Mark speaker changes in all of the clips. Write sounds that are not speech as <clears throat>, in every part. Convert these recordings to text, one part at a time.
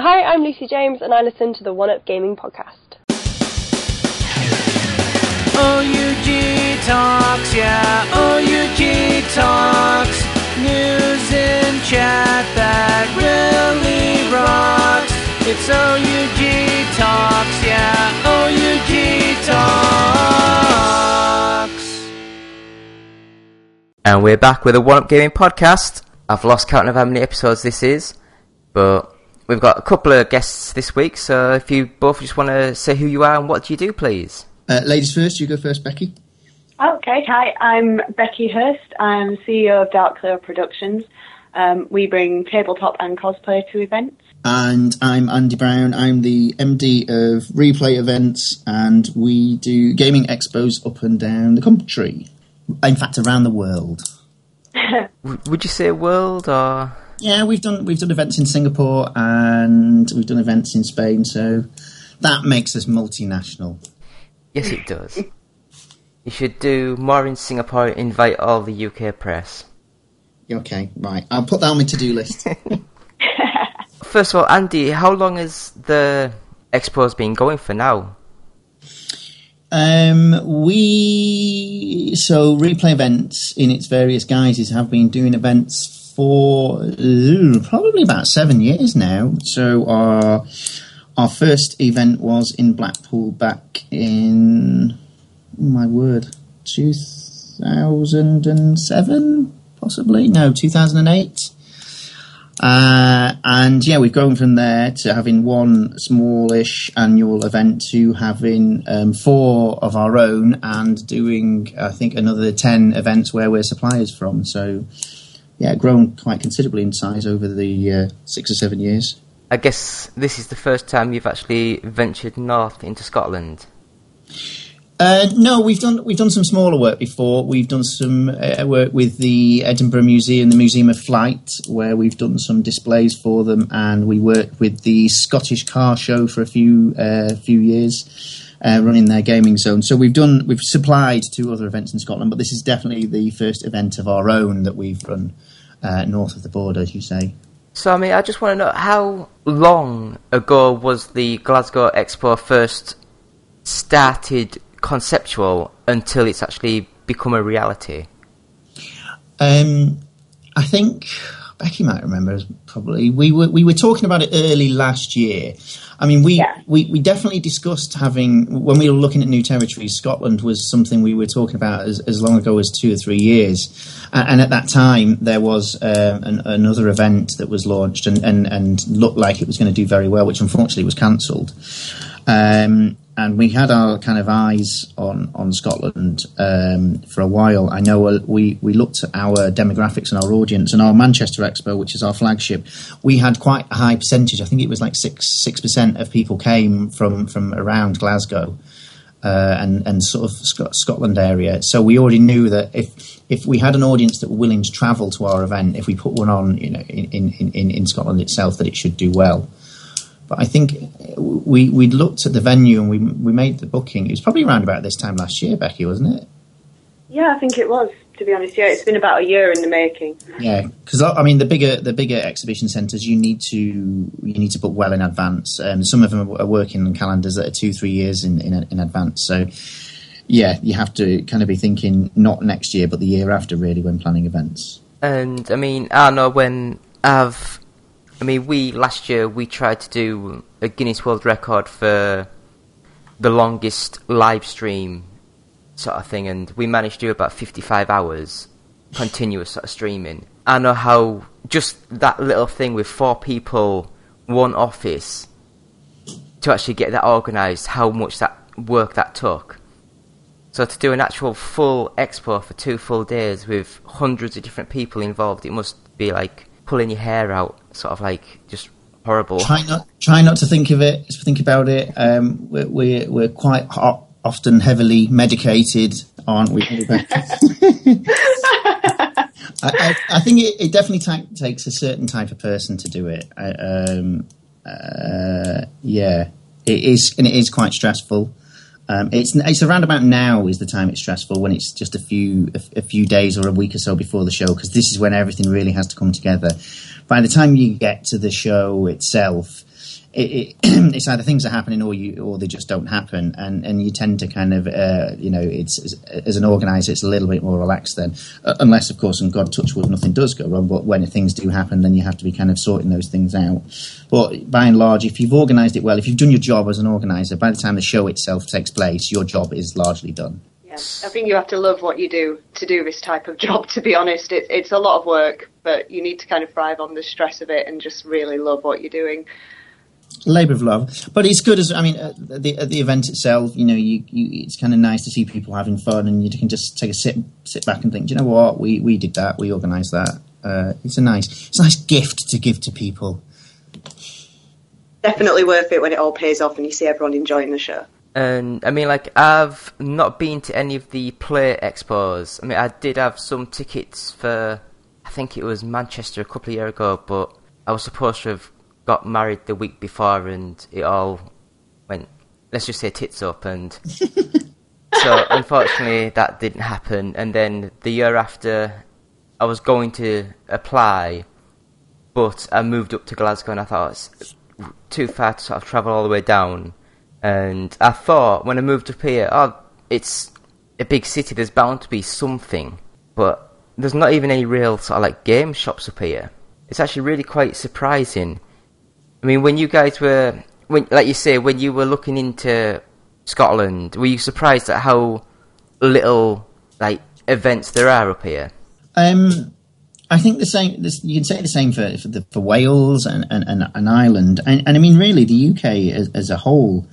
Speaker 1: Hi, I'm Lucy James, and I listen to the One Up Gaming podcast.
Speaker 2: OUG Talks, yeah, OUG Talks. News and chat that really rocks. It's OUG Talks, yeah, OUG Talks.
Speaker 3: And we're back with a One Up Gaming podcast. I've lost count of how many episodes this is, but we've got a couple of guests this week. So if you both just want to say who you are and what do you do, please.
Speaker 4: Uh, ladies first, you go first, Becky.
Speaker 5: Okay, hi, I'm Becky Hurst. I'm CEO of Dark Clear Productions. Um, we bring tabletop and cosplay to events.
Speaker 4: And I'm Andy Brown. I'm the MD of Replay Events, and we do gaming expos up and down the country. In fact, around the world. <laughs> <laughs>
Speaker 3: Would you say world or
Speaker 4: Yeah, we've done we've done events in Singapore and we've done events in Spain, so that makes us multinational.
Speaker 3: yes, it does. you should do more in Singapore. Invite all the UK press.
Speaker 4: Okay, right. I'll put that on my to-do list. <laughs> <laughs>
Speaker 3: First of all, Andy, how long has the expo's been going for now?
Speaker 4: Um, we so replay events in its various guises have been doing events for uh, probably about seven years now. So our our first event was in Blackpool back in oh my word, two thousand and seven, possibly no, two thousand and eight. Uh, and yeah, we've gone from there to having one smallish annual event to having um, four of our own and doing, I think, another 10 events where we're suppliers from. So, yeah, grown quite considerably in size over the uh, six or seven years.
Speaker 3: I guess this is the first time you've actually ventured north into Scotland.
Speaker 4: Uh, no, we've done we've done some smaller work before. We've done some uh, work with the Edinburgh Museum, the Museum of Flight, where we've done some displays for them, and we worked with the Scottish Car Show for a few uh, few years, uh, running their gaming zone. So we've done we've supplied to other events in Scotland, but this is definitely the first event of our own that we've run uh, north of the border, as you say.
Speaker 3: So, I mean, I just want to know how long ago was the Glasgow Expo first started conceptual until it's actually become a reality?
Speaker 4: Um, I think Becky might remember. Probably we were we were talking about it early last year. I mean, we,
Speaker 5: Yeah.
Speaker 4: we we definitely discussed having when we were looking at new territories. Scotland was something we were talking about as, as long ago as two or three years, and, and at that time there was um, an, another event that was launched and, and, and looked like it was going to do very well, which unfortunately was cancelled. Um, and we had our kind of eyes on on Scotland um, for a while. I know uh, we we looked at our demographics and our audience, and our Manchester Expo, which is our flagship, we had quite a high percentage. I think it was like six six percent of people came from from around Glasgow. Uh, and and sort of Sc- Scotland area, so we already knew that if if we had an audience that were willing to travel to our event, if we put one on, you know, in in, in, in Scotland itself, that it should do well. But I think we we looked at the venue and we we made the booking. It was probably around about this time last year, Becky, wasn't it?
Speaker 5: Yeah, I think it was, to be honest. Yeah, it's been about a year in the making.
Speaker 4: Yeah, because I mean the bigger the bigger exhibition centres, you need to you need to book well in advance. Um, some of them are working on calendars that are two three years in in, in advance. So yeah, you have to kind of be thinking not next year, but the year after, really, when planning events.
Speaker 3: And I mean, I know when I've, I mean, we last year we tried to do a Guinness World Record for the longest live stream sort of thing, and we managed to do about 55 hours continuous sort of streaming. I know how just that little thing with four people, one office, to actually get that organised, how much that work that took. So to do an actual full expo for two full days with hundreds of different people involved, it must be like pulling your hair out, sort of like just horrible.
Speaker 4: Try not try not to think of it. Think about it. Um, we're, we're we're quite ho- often heavily medicated, aren't we? <laughs> <laughs> I, I, I think it, it definitely ta- takes a certain type of person to do it. I, um, uh, yeah, it is, and it is quite stressful. Um, it's it's around about now is the time it's stressful when it's just a few a, a few days or a week or so before the show because this is when everything really has to come together. By the time you get to the show itself, it, it, <clears throat> it's either things are happening or you or they just don't happen, and, and you tend to kind of uh, you know it's as an organizer it's a little bit more relaxed then, uh, unless of course and God touch wood nothing does go wrong. But when things do happen, then you have to be kind of sorting those things out. But by and large, if you've organised it well, if you've done your job as an organizer, by the time the show itself takes place, your job is largely done.
Speaker 5: Yeah, I think you have to love what you do to do this type of job. To be honest, it, it's a lot of work, but you need to kind of thrive on the stress of it and just really love what you're doing
Speaker 4: labour of love. But it's good as I mean, at the, at the event itself, you know, you, you, it's kind of nice to see people having fun, and you can just take a sit sit back and think, Do you know what, we we did that, we organised that. Uh, it's a nice it's a nice gift to give to people.
Speaker 5: Definitely worth it when it all pays off and you see everyone enjoying the show.
Speaker 3: And I mean, like I've not been to any of the play expos. I mean, I did have some tickets for, I think it was Manchester a couple of years ago, but I was supposed to have got married the week before and it all went, let's just say tits up and <laughs> so unfortunately that didn't happen. And then the year after I was going to apply but I moved up to Glasgow and I thought it's too far to sort of travel all the way down. And I thought when I moved up here, oh, it's a big city, there's bound to be something but there's not even any real sort of like game shops up here. It's actually really quite surprising I mean, when you guys were, when, like you say, when you were looking into Scotland, were you surprised at how little like events there are up here?
Speaker 4: Um, I think the same. This, you can say the same for for, the, for Wales and, and, and, and Ireland, and, and, I mean, really, the UK as, as, a whole.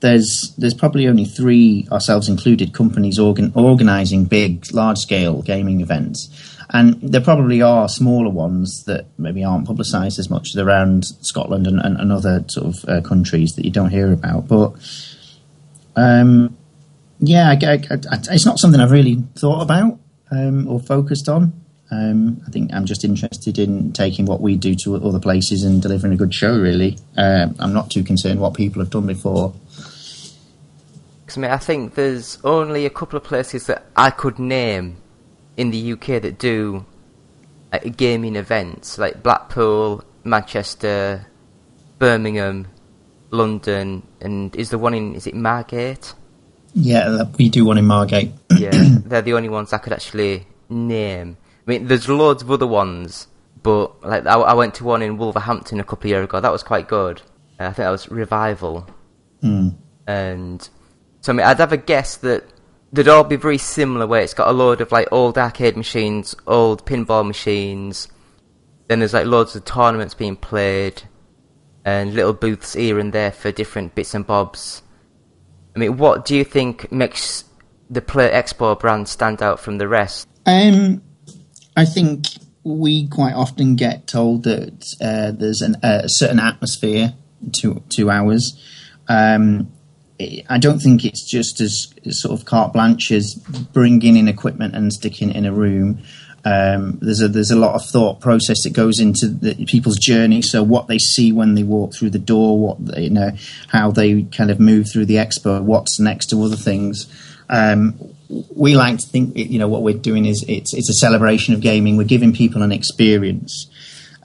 Speaker 4: There's there's probably only three, ourselves included, companies organ, organising big, large scale gaming events. And there probably are smaller ones that maybe aren't publicised as much around Scotland and, and, and other sort of uh, countries that you don't hear about. But um, yeah, I, I, I, it's not something I've really thought about um, or focused on. Um, I think I'm just interested in taking what we do to other places and delivering a good show. Really, uh, I'm not too concerned what people have done before.
Speaker 3: I mean, I think there's only a couple of places that I could name in the UK that do like, gaming events, like Blackpool, Manchester, Birmingham, London, and is the one in is it Margate?
Speaker 4: Yeah, we do one in Margate.
Speaker 3: yeah, <clears throat> they're the only ones I could actually name. I mean, there's loads of other ones, but like I, I went to one in Wolverhampton a couple of years ago. That was quite good. Uh, I think that was Revival,
Speaker 4: mm.
Speaker 3: and so I mean, I'd have a guess that they'd all be very similar. Where it's got a load of like old arcade machines, old pinball machines. Then there's like loads of tournaments being played, and little booths here and there for different bits and bobs. I mean, what do you think makes the Play Expo brand stand out from the rest?
Speaker 4: Um, I think we quite often get told that uh, there's an, uh, a certain atmosphere to to ours. Um, I don't think it's just as, sort of carte blanche as bringing in equipment and sticking it in a room. Um, there's a there's a lot of thought process that goes into the, people's journey. So what they see when they walk through the door, what they, you know, how they kind of move through the expo, what's next to other things. Um, we like to think, you know, what we're doing is it's it's a celebration of gaming. We're giving people an experience,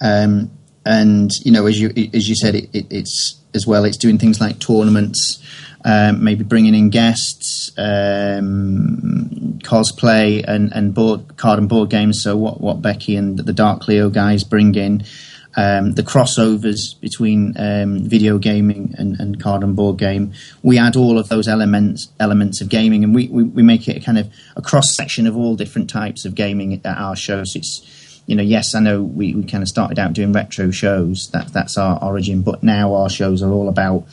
Speaker 4: um, and you know, as you as you said, it, it, it's as well. It's doing things like tournaments um, maybe bringing in guests, um, cosplay, and, and board card and board games. So what what Becky and the Dark Cleo guys bring in. Um, the crossovers between um, video gaming and, and, card and board game. We add all of those elements elements of gaming, and we, we, we make it a kind of a cross section of all different types of gaming at our shows. It's you know, yes, I know we, we kind of started out doing retro shows. That that's our origin, but now our shows are all about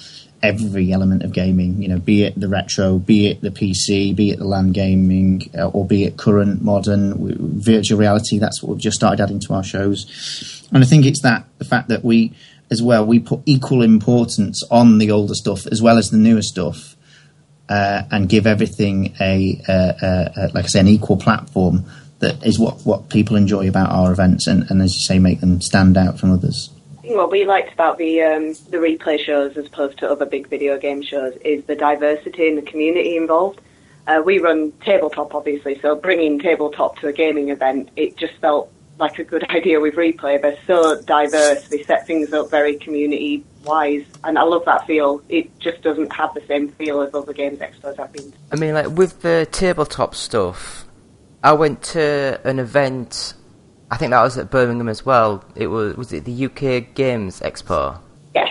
Speaker 4: every element of gaming, you know, be it the retro, be it the PC, be it the LAN gaming, uh, or be it current, modern, virtual reality. That's what we've just started adding to our shows. And I think it's that, the fact that we, as well, we put equal importance on the older stuff as well as the newer stuff. Uh, and give everything a, like I say, an equal platform that is what, what people enjoy about our events, and, and as you say, make them stand out from others
Speaker 5: what we liked about the um, the replay shows as opposed to other big video game shows is the diversity in the community involved. Uh, we run tabletop, obviously, so bringing tabletop to a gaming event, it just felt like a good <laughs> idea with replay. They're so diverse; they set things up very community wise, and I love that feel. It just doesn't have the same feel as other games expos I've been.
Speaker 3: I mean, like with the tabletop stuff, I went to an event. I think that was at Birmingham as well. It was was it the UK Games Expo?
Speaker 5: Yes,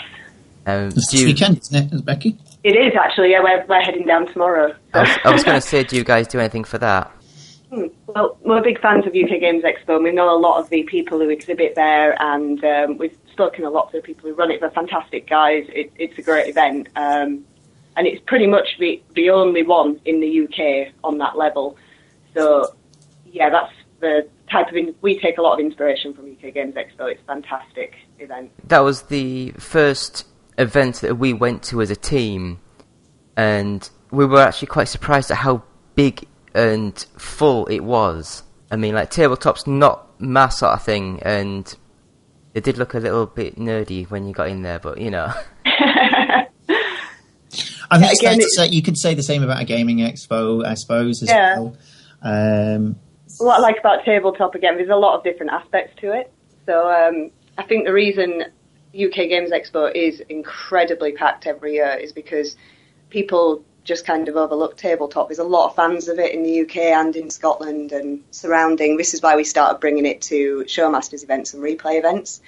Speaker 3: Um,
Speaker 4: It's this
Speaker 3: you-
Speaker 4: weekend, isn't it, Becky?
Speaker 5: it is actually. Yeah, we're, we're heading down tomorrow.
Speaker 3: I was, was going to say, do you guys do anything for that?
Speaker 5: Hmm. Well, we're big fans of UK Games Expo. and We know a lot of the people who exhibit there, and um, we've spoken a lot to the people who run it. They're fantastic guys. It, it's a great event, um, and it's pretty much the the only one in the UK on that level. So, yeah, that's the type of in- we take a lot of inspiration from UK Games Expo. It's a fantastic event.
Speaker 3: That was the first event that we went to as a team, and we were actually quite surprised at how big and full it was. I mean, like tabletop's not my sort of thing, and it did look a little bit nerdy when you got in there, but you know.
Speaker 4: I think it's
Speaker 5: Again,
Speaker 4: fair say, you could say the same about a gaming expo, I suppose, as
Speaker 5: Yeah.
Speaker 4: well. Um,
Speaker 5: what I like about tabletop again, there's a lot of different aspects to it. So um, I think the reason UK Games Expo is incredibly packed every year is because people just kind of overlook tabletop. There's a lot of fans of it in the UK and in Scotland and surrounding. This is why we started bringing it to Showmasters events and replay events,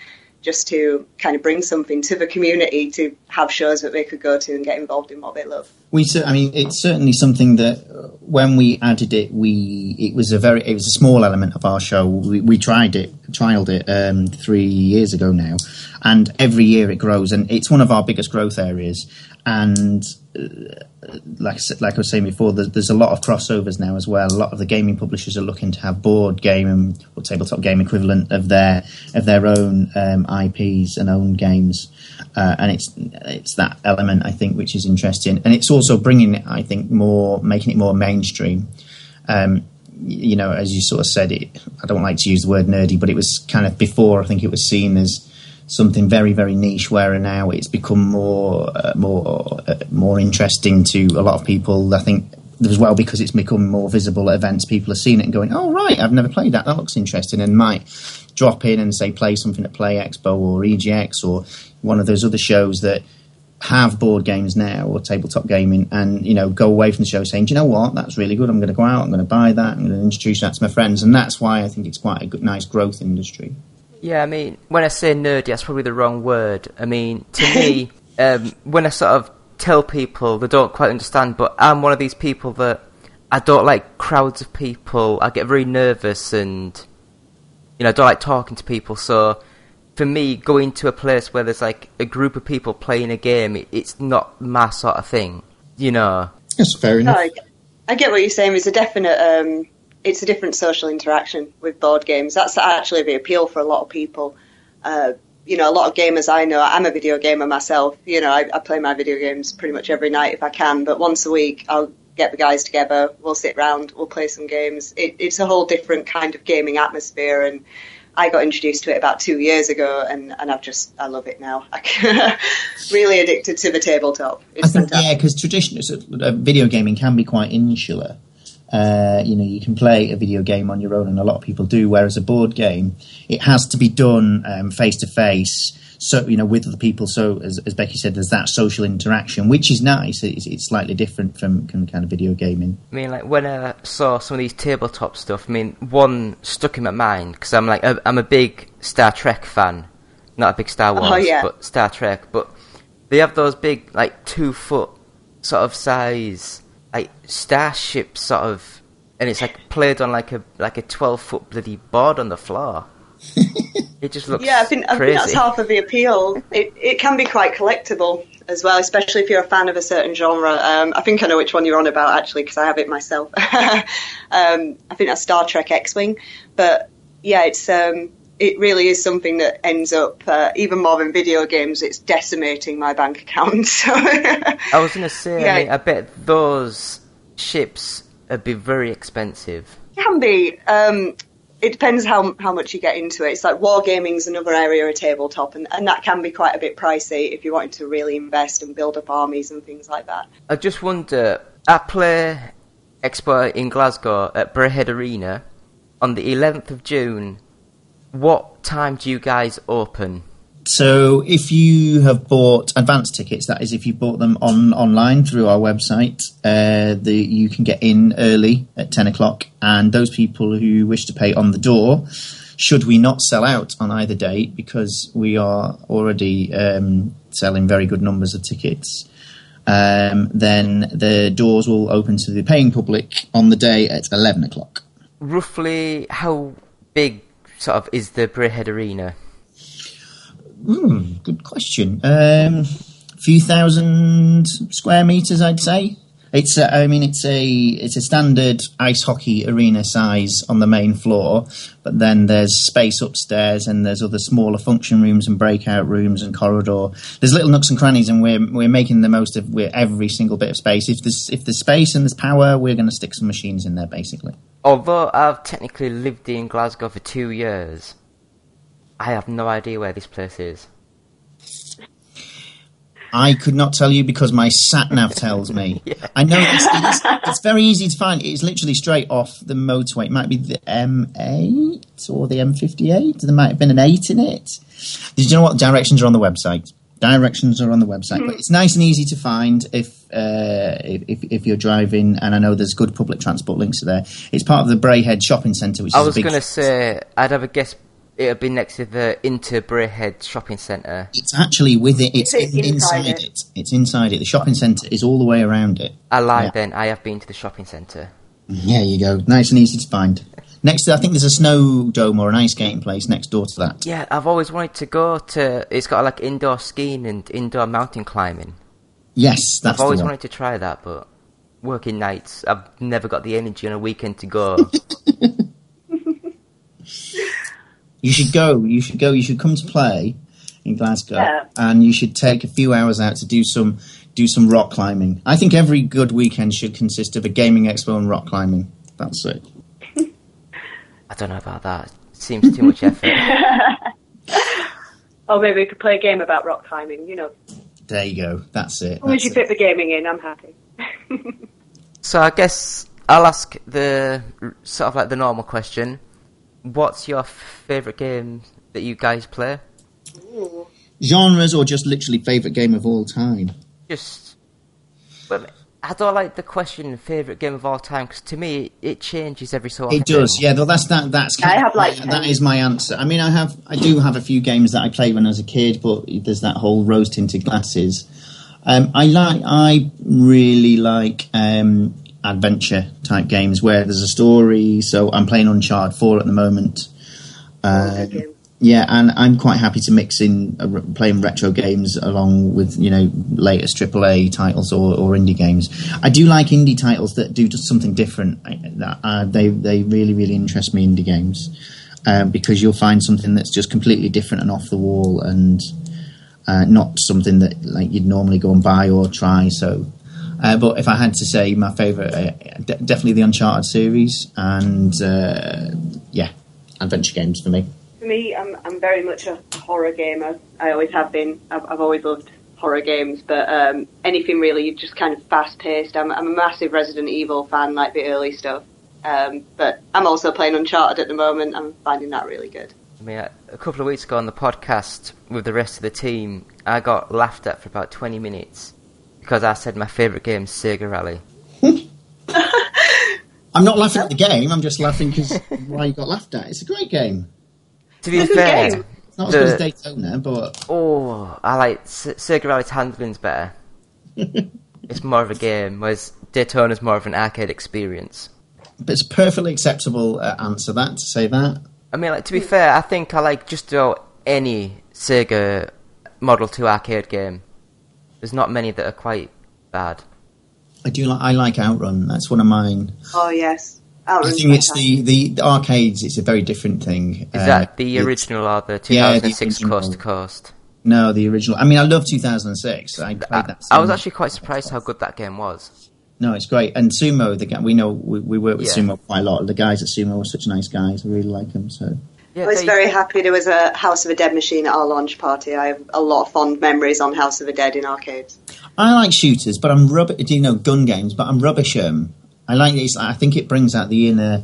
Speaker 5: just to kind of bring something to the community to have shows that they could go to and get involved in what they love.
Speaker 4: we, I mean, it's certainly something that uh, when we added it, we it was a very, it was a small element of our show. We, we tried it, trialed it um, three years ago now, and every year it grows, and it's one of our biggest growth areas. And like like I was saying before, there's, there's a lot of crossovers now as well. A lot of the gaming publishers are looking to have board game or tabletop game equivalent of their of their own um, IPs and own games, uh, and it's it's that element I think which is interesting, and it's also bringing I think more making it more mainstream. Um, you know, as you sort of said, it. I don't like to use the word nerdy, but it was kind of before. I think it was seen as something very, very niche. Where now it's become more, uh, more, uh, more interesting to a lot of people. I think as well because it's become more visible at events. People are seeing it and going, "Oh, right, I've never played that. That looks interesting," and might drop in and say play something at Play Expo or EGX or one of those other shows that have board games now or tabletop gaming and you know go away from the show saying do you know what that's really good i'm going to go out i'm going to buy that i'm going to introduce that to my friends and that's why i think it's quite a good nice growth industry
Speaker 3: Yeah, I mean, when I say nerdy, that's probably the wrong word. I mean, to me, <laughs> um, when I sort of tell people they don't quite understand, but I'm one of these people that I don't like crowds of people. I get very nervous and, you know, I don't like talking to people. So, for me, going to a place where there's like a group of people playing a game, it, it's not my sort of thing. You know?
Speaker 4: yes fair
Speaker 5: No, I, get- I get what you're saying. It's a definite, um, it's a different social interaction with board games. That's actually the appeal for a lot of people. Uh, you know, a lot of gamers I know. I'm a video gamer myself. You know, I, I play my video games pretty much every night if I can. But once a week, I'll get the guys together. We'll sit round. We'll play some games. It, it's a whole different kind of gaming atmosphere, and I got introduced to it about two years ago, and, and I've just I love it now. <laughs> really addicted to the tabletop. It's
Speaker 4: I think
Speaker 5: fantastic.
Speaker 4: yeah, because traditional so, uh, video gaming can be quite insular. Uh, you know, you can play a video game on your own, and a lot of people do. Whereas a board game, it has to be done face to face. So you know, with other people. So as, as Becky said, there's that social interaction, which is nice. It's, it's slightly different from from kind of video gaming.
Speaker 3: I mean, like when I saw some of these tabletop stuff, I mean, one stuck in my mind because I'm like, a- I'm a big Star Trek fan, not a big Star Wars,
Speaker 5: Oh, yeah.
Speaker 3: but Star Trek. But they have those big, like two foot sort of size, like starship sort of, and it's like played on like a like a twelve foot bloody board on the floor. <laughs> it just looks
Speaker 5: Yeah, I think, I think that's half of the appeal. It, it can be quite collectible as well, especially if you're a fan of a certain genre. Um, I think I know which one you're on about actually because I have it myself. <laughs> um, I think that's Star Trek X-wing, but yeah, it's um, it really is something that ends up uh, even more than video games. It's decimating my bank account. <laughs> So
Speaker 3: I was gonna say,
Speaker 5: Yeah.
Speaker 3: I, mean, I bet those ships would be very expensive.
Speaker 5: can be. Um, it depends how how much you get into it. It's like wargaming's another area of tabletop, and, and that can be quite a bit pricey if you're wanting to really invest and build up armies and things like that.
Speaker 3: I just wonder, at Play Expo in Glasgow at Braehead Arena on the 11th of June, what time do you guys open?
Speaker 4: So if you have bought advance tickets, that is, if you bought them on online through our website, uh, the, you can get in early at ten o'clock, and those people who wish to pay on the door, should we not sell out on either day, because we are already um, selling very good numbers of tickets. Um, then the doors will open to the paying public on the day at eleven o'clock.
Speaker 3: Roughly, how big sort of is the Braehead Arena?
Speaker 4: Hmm, good question. Um, few thousand square meters, I'd say. It's, a, I mean, it's a it's a standard ice hockey arena size on the main floor, but then there's space upstairs and there's other smaller function rooms and breakout rooms and corridor. There's little nooks and crannies, and we're we're making the most of every single bit of space. If there's if there's space and there's power, we're going to stick some machines in there, basically.
Speaker 3: Although I've technically lived in Glasgow for two years, I have no idea where this place is.
Speaker 4: I could not tell you because my sat nav tells me. <laughs> I know it's, it's, it's very easy to find. It's literally straight off the motorway. It might be the M8 or the M58. There might have been an 8 in it. Did you know what? Directions are on the website. Directions are on the website, but it's nice and easy to find if, uh, if if you're driving. And I know there's good public transport links there. It's part of the Braehead Shopping Centre, which
Speaker 3: I
Speaker 4: is
Speaker 3: was going to say, I'd have a guess it'd be next to the Intu Braehead shopping centre.
Speaker 4: It's actually with it. It's
Speaker 5: It's
Speaker 4: in,
Speaker 5: inside
Speaker 4: inside
Speaker 5: it.
Speaker 4: it. It's inside it. The shopping centre is all the way around it.
Speaker 3: I lied
Speaker 4: Yeah.
Speaker 3: then, I have been to the shopping centre.
Speaker 4: There you go. Nice and easy to find. Next, to, I think there's a snow dome or an ice skating place next door to that.
Speaker 3: Yeah, I've always wanted to go to. It's got like indoor skiing and indoor mountain climbing.
Speaker 4: Yes, that's
Speaker 3: I've always
Speaker 4: the one.
Speaker 3: wanted to try that, but working nights, I've never got the energy on a weekend to go. <laughs>
Speaker 4: You should go. You should go. You should come to play in Glasgow,
Speaker 5: Yeah.
Speaker 4: and you should take a few hours out to do some do some rock climbing. I think every good weekend should consist of a gaming expo and rock climbing. That's it. <laughs>
Speaker 3: I don't know about that. Seems too much effort. <laughs>
Speaker 5: Or maybe we could play a game about rock climbing. You know,
Speaker 4: There you go. That's it.
Speaker 5: as long as you
Speaker 4: it.
Speaker 5: fit the gaming in, I'm happy. <laughs>
Speaker 3: So I guess I'll ask the sort of like the normal question. What's your favourite game that you guys play?
Speaker 4: Genres or just literally favorite game of all time?
Speaker 3: Just, well, I don't like the question favourite game of all time because to me it changes every so often.
Speaker 4: It does, yeah. Well, that's that. That's
Speaker 5: I have, like,
Speaker 4: that
Speaker 5: 10.
Speaker 4: my answer. I mean, I have, I do have a few games that I played when I was a kid, but there's that whole rose tinted glasses. Um, I like, I really like um, adventure type games where there's a story. So I'm playing Uncharted Four at the moment. Uh,
Speaker 5: Good game.
Speaker 4: Yeah, and I'm quite happy to mix in uh, playing retro games along with you know latest AAA titles or, or indie games. I do like indie titles that do just something different. I, uh, they they really really interest me. Indie games um, because you'll find something that's just completely different and off the wall and uh, not something that like you'd normally go and buy or try. So. Uh, but if I had to say my favourite, uh, de- definitely the Uncharted series, and uh, yeah, adventure games for me.
Speaker 5: For me, I'm I'm very much a horror gamer. I always have been. I've, I've always loved horror games, but um, anything really just kind of fast paced. I'm, I'm a massive Resident Evil fan, like the early stuff. Um, but I'm also playing Uncharted at the moment. I'm finding that really good.
Speaker 3: I mean, a a couple of weeks ago on the podcast with the rest of the team, I got laughed at for about 20 minutes because I said my favourite game is Sega Rally. <laughs>
Speaker 4: I'm not laughing at the game. I'm just laughing because why you got laughed at. It's a great game.
Speaker 3: To be
Speaker 5: It's
Speaker 3: fair,
Speaker 5: game.
Speaker 4: It's not as good as Daytona, but
Speaker 3: oh, I like S- Sega Rally's handling's better. <laughs> it's more of a game, whereas Daytona's more of an arcade experience.
Speaker 4: but it's a perfectly acceptable uh, answer. That to say that.
Speaker 3: I mean, like to be fair, I think I like just about any Sega Model 2 arcade game. There's not many that are quite bad.
Speaker 4: I do like. I like Outrun. That's one of mine.
Speaker 5: Oh yes,
Speaker 4: I think it's the, the, the arcades. It's a very different thing.
Speaker 3: Is
Speaker 4: Uh,
Speaker 3: that the original or the
Speaker 4: yeah, the
Speaker 3: 2006
Speaker 4: original.
Speaker 3: Coast to Coast?
Speaker 4: No, the original. I mean, I love 2006. I played
Speaker 3: I,
Speaker 4: that.
Speaker 3: I was actually quite surprised how good that game was.
Speaker 4: No, it's great. And Sumo, the guy we know, we, we work with
Speaker 3: Yeah.
Speaker 4: Sumo quite a lot. The guys at Sumo are such nice guys. I really like them. So
Speaker 3: Yeah,
Speaker 5: I was
Speaker 3: they-
Speaker 5: very happy there was a House of a Dead machine at our launch party. I have a lot of fond memories on House of the Dead in arcades.
Speaker 4: I like shooters, but I'm rubbish. Do you know gun games? But I'm rubbish. Um, I like these. I think it brings out the inner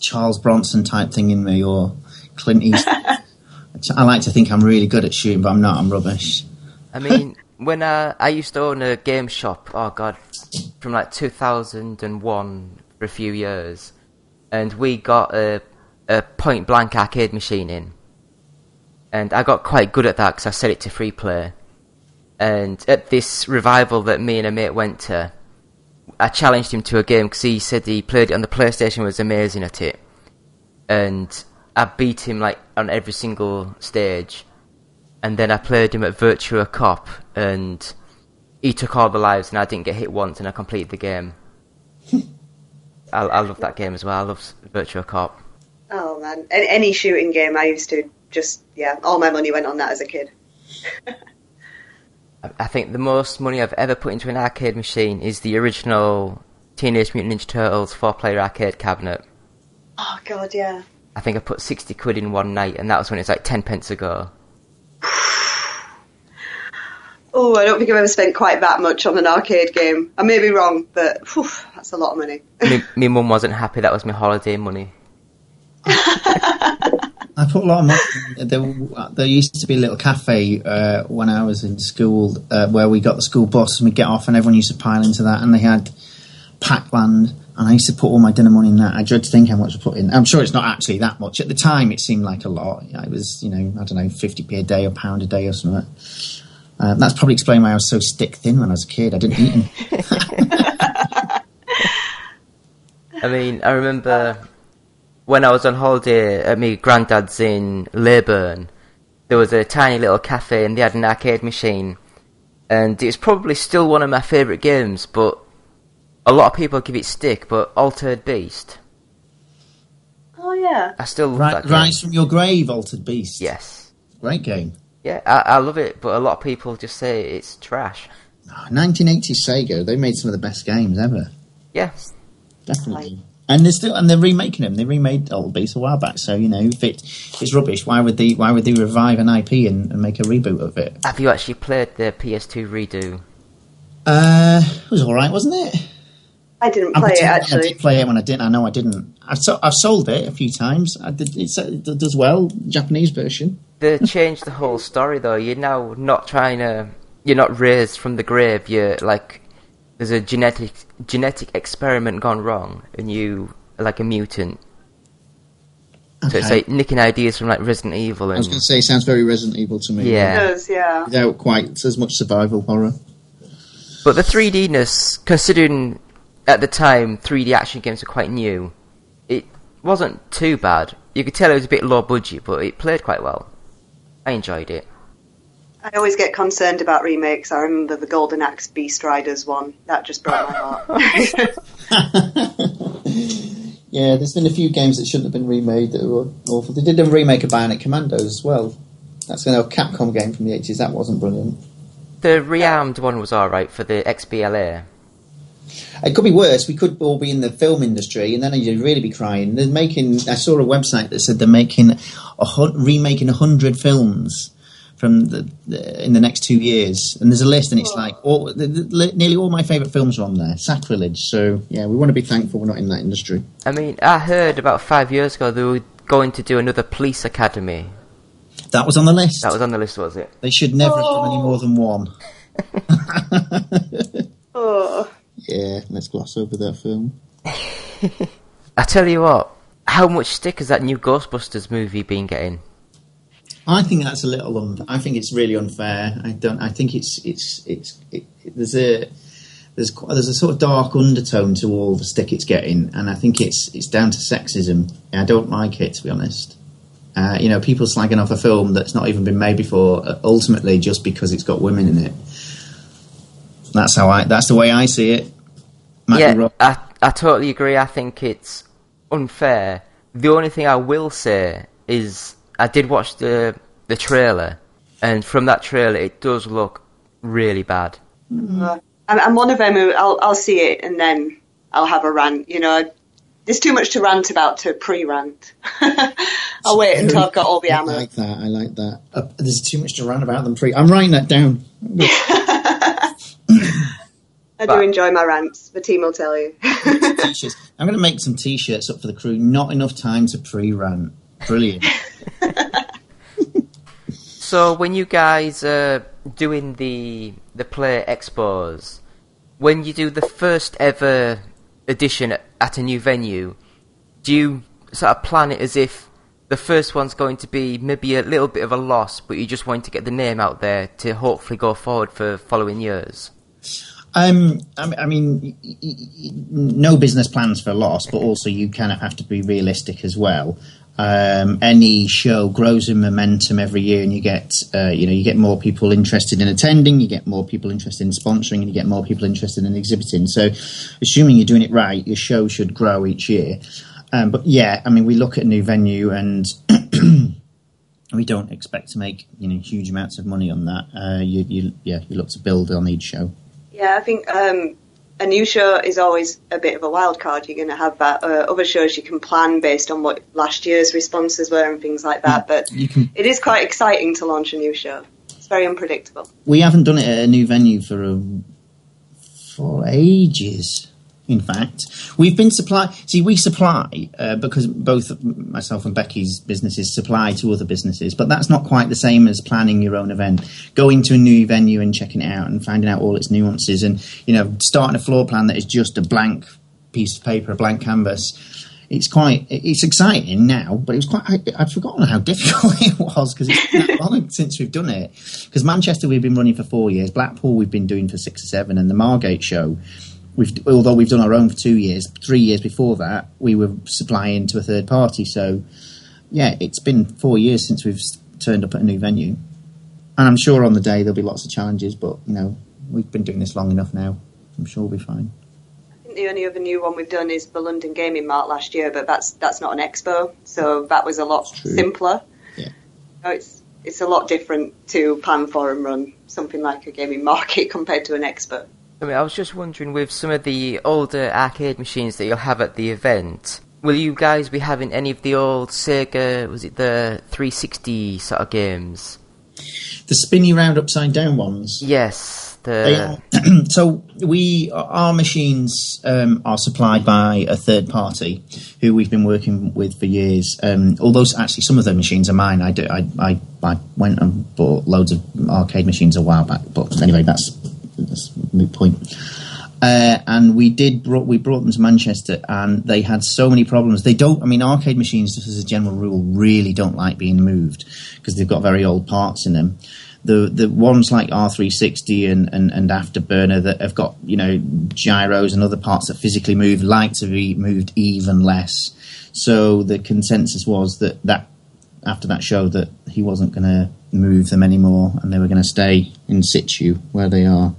Speaker 4: Charles Bronson type thing in me, or Clint Eastwood. <laughs> I like to think I'm really good at shooting, but I'm not. I'm rubbish.
Speaker 3: I mean, when uh, I used to own a game shop, oh god, from like 2001 for a few years, and we got a, a point blank arcade machine in. And I got quite good at that because I set it to free play. And at this revival that me and a mate went to, I challenged him to a game because he said he played it on the PlayStation was amazing at it. And I beat him like on every single stage. And then I played him at Virtua Cop and he took all the lives and I didn't get hit once and I completed the game. <laughs> I, I love that game as well. I love Virtua Cop.
Speaker 5: Oh man, any shooting game I used to just yeah, all my money went on that as a kid. <laughs>
Speaker 3: I- think the most money I've ever put into an arcade machine is the original Teenage Mutant Ninja Turtles four-player arcade cabinet.
Speaker 5: Oh god, yeah.
Speaker 3: I think I put 60 quid in one night and that was when it was like 10 pence ago. <sighs>
Speaker 5: Oh, I don't think I've ever spent quite that much on an arcade game. I may be wrong, but whew, that's a lot of money.
Speaker 3: me, <laughs> me mum wasn't happy that was my holiday money. <laughs>
Speaker 4: I put a lot of money. There, there used to be a little cafe uh, when I was in school uh, where we got the school bus and we get off, and everyone used to pile into that. And they had Pac-Land, and I used to put all my dinner money in that. I dread to think how much I put in. I'm sure it's not actually that much. At the time, it seemed like a lot. It was, you know, I don't know, 50p a day or pound a day or something. Uh, that's probably explained why I was so stick thin when I was a kid. I didn't eat. <laughs>
Speaker 3: I mean, I remember when I was on holiday at my granddad's in Leyburn, there was a tiny little cafe and they had an arcade machine. And it's probably still one of my favourite games, but a lot of people give it stick, but Altered Beast.
Speaker 5: Oh yeah.
Speaker 3: I still love
Speaker 4: Right,
Speaker 3: that game.
Speaker 4: Rise from Your Grave, Altered Beast.
Speaker 3: Yes.
Speaker 4: Great game.
Speaker 3: Yeah, I, I love it, but a lot of people just say it's trash.
Speaker 4: Oh, 1980s Sega, they made some of the best games ever.
Speaker 3: Yeah.
Speaker 4: Definitely. And they're still and they're remaking them. They remade Old Beast a while back, so you know if it it's rubbish, why would they why would they revive an IP and, and make a reboot of it?
Speaker 3: Have you actually played the PS2 redo?
Speaker 4: Uh, it was all right, wasn't it?
Speaker 5: I didn't play it
Speaker 4: pretending I
Speaker 5: actually.
Speaker 4: did play it when I didn't. I know I didn't. I've, so, I've sold it a few times. I did, it's, it does well. Japanese version.
Speaker 3: They changed the whole story though. You're now not trying to. You're not raised from the grave. You're like there's a genetic genetic experiment gone wrong, and you are like a mutant. So it's like nicking ideas from like Resident Evil
Speaker 4: I was going to say, it sounds very Resident Evil to me.
Speaker 3: Yeah.
Speaker 5: It does, yeah.
Speaker 4: Without quite as much survival horror.
Speaker 3: But the 3Dness, considering at the time 3D action games were quite new, it wasn't too bad. You could tell it was a bit low budget, but it played quite well. I enjoyed it.
Speaker 5: I always get concerned about remakes. I remember the Golden Axe Beast Riders one. That just broke my heart. <laughs>
Speaker 4: Yeah, there's been a few games that shouldn't have been remade that were awful. They did a remake of Bionic Commandos as well. That's an old Capcom game from the 80s. That wasn't brilliant.
Speaker 3: The rearmed one was alright for the XBLA.
Speaker 4: It could be worse. We could all be in the film industry, and then you'd really be crying. They're making. I saw a website that said they're making a hun- remaking a hundred films from the, the in the next two years, and there's a list, and it's like all, the, the, nearly all my favourite films are on there. Sacrilege. So yeah, we want to be thankful we're not in that industry.
Speaker 3: I mean, I heard about five years ago they were going to do another police academy.
Speaker 4: That was on the list.
Speaker 3: That was on the list, was it?
Speaker 4: They should never have done any oh. more than one. <laughs>
Speaker 5: oh.
Speaker 4: Yeah, let's gloss over that film. <laughs>
Speaker 3: I tell you what, how much stick has that new Ghostbusters movie been getting?
Speaker 4: I think that's a little. Un- I think it's really unfair. I don't. I think it's it's it's it, there's a there's there's a sort of dark undertone to all the stick it's getting, and I think it's it's down to sexism. I don't like it to be honest. Uh, you know, people slagging off a film that's not even been made before, uh, ultimately just because it's got women in it. That's how I. That's the way I see it. Might
Speaker 3: yeah. I, I totally agree. I think it's unfair. The only thing I will say is I did watch the the trailer, and from that trailer, it does look really bad.
Speaker 5: Uh, I'm, I'm one of them who I'll, I'll see it and then I'll have a rant. You know, there's too much to rant about to pre-rant. <laughs> I'll wait until I've got all the
Speaker 4: I
Speaker 5: ammo.
Speaker 4: like that. I like that. Uh, there's too much to rant about them. Pre. I'm writing that down. <laughs>
Speaker 5: I do enjoy my rants. The team will tell you.
Speaker 4: t-shirts. I'm going to make some t-shirts up for the crew. Not enough time to pre-rant. Brilliant. <laughs> <laughs>
Speaker 3: So when you guys are doing the the player expos, when you do the first ever edition at- a new venue, do you sort of plan it as if the first one's going to be maybe a little bit of a loss, but you just want to get the name out there to hopefully go forward for following years?
Speaker 4: Um, I mean, no business plans for loss, but also you kind of have to be realistic as well. Um, any show grows in momentum every year, and you get, uh, you know, you get more people interested in attending, you get more people interested in sponsoring, and you get more people interested in exhibiting. So, assuming you're doing it right, your show should grow each year. Um, but yeah, I mean, we look at a new venue and <clears throat> we don't expect to make you know huge amounts of money on that. Uh, you, you, yeah, you look to build on each show.
Speaker 5: Yeah, I think um, a new show is always a bit of a wild card. You're going to have that. Uh, other shows you can plan based on what last year's responses were and things like that. But
Speaker 4: can
Speaker 5: it is quite exciting to launch a new show. It's very unpredictable.
Speaker 4: we haven't done it at a new venue for a, for ages. In fact, we've been supply. See, we supply uh, because both myself and Becky's businesses supply to other businesses, but that's not quite the same as planning your own event. Going to a new venue and checking it out and finding out all its nuances, and you know, starting a floor plan that is just a blank piece of paper, a blank canvas. It's quite. It's exciting now, but it was quite. I, I'd forgotten how <laughs> difficult it was because it's been that long <laughs> since we've done it. Because Manchester we've been running for four years, Blackpool we've been doing for six or seven, and the Margate show, we've although we've done our own for two years, three years before that we were supplying to a third party. So yeah, it's been four years since we've turned up at a new venue, and I'm sure on the day there'll be lots of challenges, but you know we've been doing this long enough now. I'm sure we'll be fine.
Speaker 5: I think the only other new one we've done is the London Gaming Mart last year, but that's that's not an expo, so that was a lot simpler.
Speaker 4: Yeah.
Speaker 5: So it's it's a lot different to plan for and run something like a gaming market <laughs> compared to an expo.
Speaker 3: I mean, I was just wondering with some of the older arcade machines that you'll have at the event, will you guys be having any of the old Sega, was it the 360 sort of games?
Speaker 4: The spinny round upside down ones.
Speaker 3: Yes, the
Speaker 4: are. <clears throat> so we our machines um, are supplied by a third party who we've been working with for years. Um, although actually some of the machines are mine. I, do, I, I I went and bought loads of arcade machines a while back. But anyway, that's that's a moot point. Uh, and we did brought we brought them to Manchester, and they had so many problems. They don't. I mean, arcade machines, just as a general rule, really don't like being moved because they've got very old parts in them. The the ones like R360 and, and, and Afterburner that have got you know gyros and other parts that physically move like to be moved even less. So the consensus was that that after that show that he wasn't going to move them anymore, and they were going to stay in situ where they are.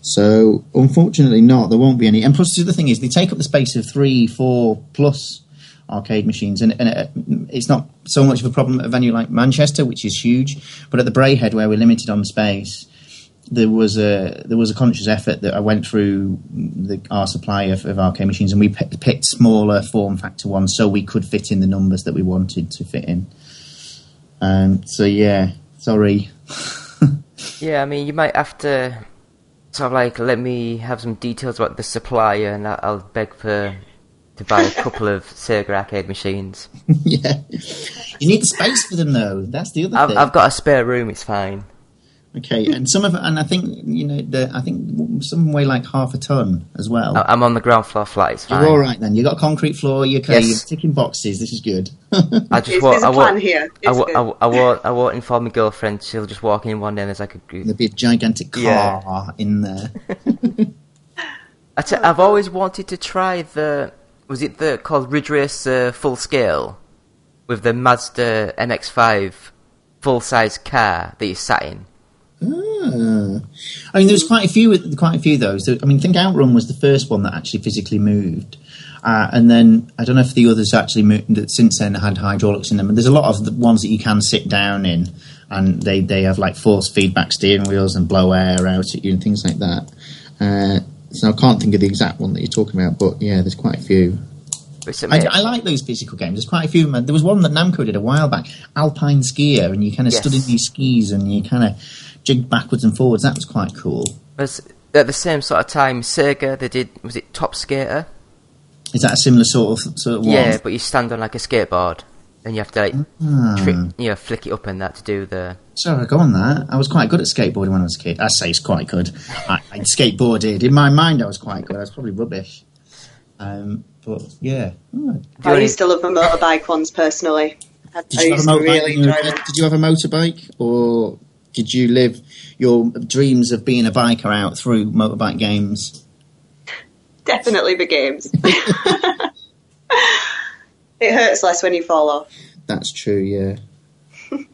Speaker 4: So unfortunately, not. There won't be any. And plus, the other thing is, they take up the space of three, four plus arcade machines, and, and it, it's not so much of a problem at a venue like Manchester, which is huge, but at the Braehead, where we're limited on space, there was a there was a conscious effort that I went through the, our supply of, of arcade machines, and we pi- picked smaller form factor ones so we could fit in the numbers that we wanted to fit in. Um, so yeah, sorry. <laughs>
Speaker 3: yeah. I mean, you might have to sort of like let me have some details about the supplier, and I'll beg for to buy a <laughs> couple of Sega arcade machines. <laughs>
Speaker 4: yeah, you need space for them though. That's the other
Speaker 3: I've,
Speaker 4: thing.
Speaker 3: I've got a spare room; it's fine.
Speaker 4: Okay, and some of and I think you know the I think some weigh like half a ton as well.
Speaker 3: I- I'm on the ground floor flat; it's fine.
Speaker 4: You're all right then. You got a concrete floor. You're okay.
Speaker 3: Yes.
Speaker 4: You're ticking boxes. This is good.
Speaker 3: I just
Speaker 5: It's-
Speaker 3: wa-
Speaker 5: there's a
Speaker 3: I wa-
Speaker 5: plan here.
Speaker 3: I,
Speaker 5: It's
Speaker 3: wa-
Speaker 5: good.
Speaker 3: I, wa- I, wa- I won't, I won't inform my girlfriend. She'll just walk in one day and there's like a.
Speaker 4: There'll be a gigantic car
Speaker 3: Yeah.
Speaker 4: in there. <laughs>
Speaker 3: I t- I've always wanted to try the. Was it the called Ridge Racer Full Scale with the Mazda MX-5 full size car that you sat in?
Speaker 4: Ah. I mean, there's quite a few, quite a few of those. I mean, think Outrun was the first one that actually physically moved, uh, and then I don't know if the others actually moved. That since then had hydraulics in them. And there's a lot of the ones that you can sit down in, and they they have like force feedback steering wheels and blow air out at you and things like that. Uh, so I can't think of the exact one that you're talking about, but yeah, there's quite a few. I, I like those physical games. There's quite a few. There was one that Namco did a while back, Alpine Skier, and you kind of
Speaker 3: Yes.
Speaker 4: stood in these skis and you kind of jigged backwards and forwards. That was quite cool.
Speaker 3: was at the same sort of time Sega they did was it Top Skater?
Speaker 4: Is that a similar sort of sort of one?
Speaker 3: Yeah, but you stand on like a skateboard. and you have to like trick, you know, flick it up and that to do the.
Speaker 4: So I go on that. I was quite good at skateboarding when I was a kid. I say it's quite good. I, I skateboarded. In my mind, I was quite good. I was probably rubbish. Um, but yeah. Oh,
Speaker 5: I
Speaker 3: only-
Speaker 5: used to love the motorbike ones personally.
Speaker 4: Did you have a motorbike?
Speaker 5: really
Speaker 4: when you were a
Speaker 5: enjoy
Speaker 4: kid?
Speaker 5: them.
Speaker 4: Did you have a motorbike, or did you live your dreams of being a biker out through motorbike games?
Speaker 5: Definitely the games. <laughs> it hurts less when you fall off.
Speaker 4: That's true. Yeah.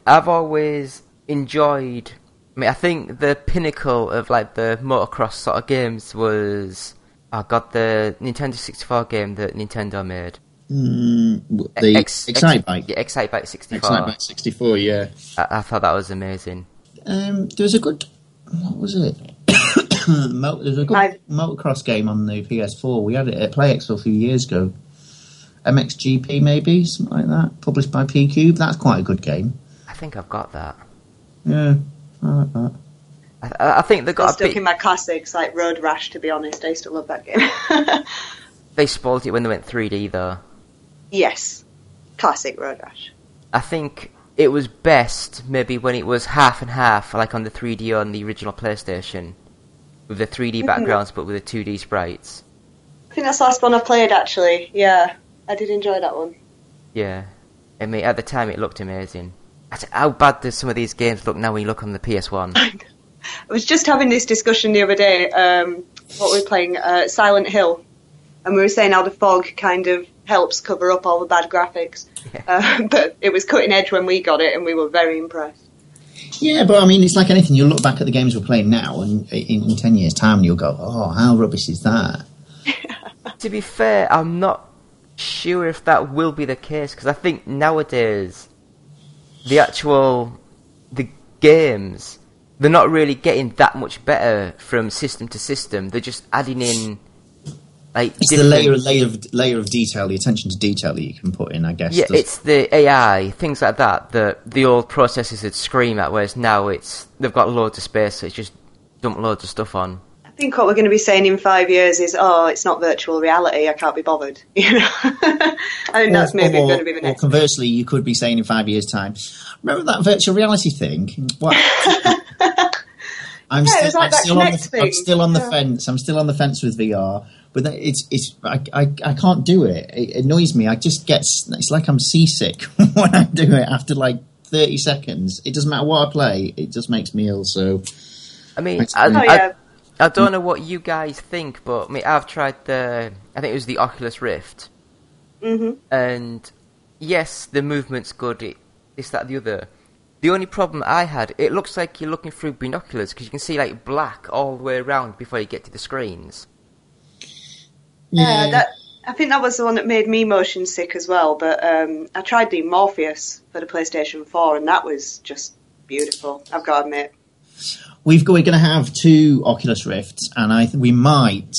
Speaker 3: I've always enjoyed. I mean, I think the pinnacle of like the motocross sort of games was. Oh got the Nintendo 64 game that Nintendo made.
Speaker 4: Mm, the
Speaker 3: Ex-
Speaker 4: Excite
Speaker 3: Ex-
Speaker 4: Bike.
Speaker 3: Yeah, Excitebike 64.
Speaker 4: Excitebike 64. Yeah.
Speaker 3: I, I thought that was amazing.
Speaker 4: Um, there was a good. What was it? <coughs> Mo- there was a good
Speaker 5: I-
Speaker 4: motocross game on the PS4. We had it at Play Expo a few years ago. MXGP maybe something like that. Published by PQube. That's quite a good game.
Speaker 3: I think I've got that.
Speaker 4: Yeah, I like that.
Speaker 3: I, I I think they
Speaker 5: I'm
Speaker 3: got a
Speaker 5: stuck
Speaker 3: bit.
Speaker 5: in my classics like Road Rash. To be honest, I used to love that game. <laughs>
Speaker 3: They spoiled it when they went 3D though.
Speaker 5: yes, classic Road Rash.
Speaker 3: I think it was best maybe when it was half and half, like on the 3D on the original PlayStation, with the 3D backgrounds but with the 2D sprites.
Speaker 5: I think that's the last one I played actually. Yeah, I did enjoy that one.
Speaker 3: Yeah, I mean at the time it looked amazing. How bad does some of these games look now when you look on the PS1? <laughs>
Speaker 5: I was just having this discussion the other day. Um, what we were playing, uh, Silent Hill, and we were saying how the fog kind of helps cover up all the bad graphics. Uh, <laughs> but it was cutting edge when we got it, and we were very impressed.
Speaker 4: Yeah, but I mean, it's like anything. You look back at the games we're playing now, and in, in ten years' time, you'll go, "Oh, how rubbish is that?" <laughs>
Speaker 3: to be fair, I'm not sure if that will be the case because I think nowadays the actual the games they're not really getting that much better from system to system. They're just adding in like
Speaker 4: It's the layer, layer of layer of detail, the attention to detail that you can put in. I guess.
Speaker 3: Yeah,
Speaker 4: does-
Speaker 3: it's the AI things like that that the old processors would scream at, whereas now it's they've got loads of space, so it's just dump loads of stuff on.
Speaker 5: I think what we're going to be saying in five years is, "Oh, it's not virtual reality. I can't be bothered." <laughs> You know, I think that's maybe
Speaker 4: or,
Speaker 5: going to be the next.
Speaker 4: or conversely, you could be saying in five years' time, "Remember that virtual reality thing?" What? <laughs> I'm
Speaker 5: Yeah,
Speaker 4: still,
Speaker 5: like
Speaker 4: I'm still on the, I'm still on the
Speaker 5: Yeah.
Speaker 4: fence. I'm still on the fence with VR, but that- it's it's I, I, I can't do it. It annoys me. I just get it's like I'm seasick <laughs> when I do it after like 30 seconds. It doesn't matter what I play. It just makes me ill. So
Speaker 3: I mean, I, I-
Speaker 5: yeah,
Speaker 3: I don't know what you guys think, but I mean, I've tried the. I think it was the Oculus Rift,
Speaker 5: hmm
Speaker 3: and yes, the movement's good. It, it's that the other. The only problem I had, it looks like you're looking through binoculars because you can see like black all the way around before you get to the screens.
Speaker 5: yeah. That I think that was the one that made me motion sick as well. But um, I tried the Morpheus for the PlayStation 4, and that was just beautiful. I've got to admit.
Speaker 4: We've got, we're going to have two Oculus Rifts, and I th- we might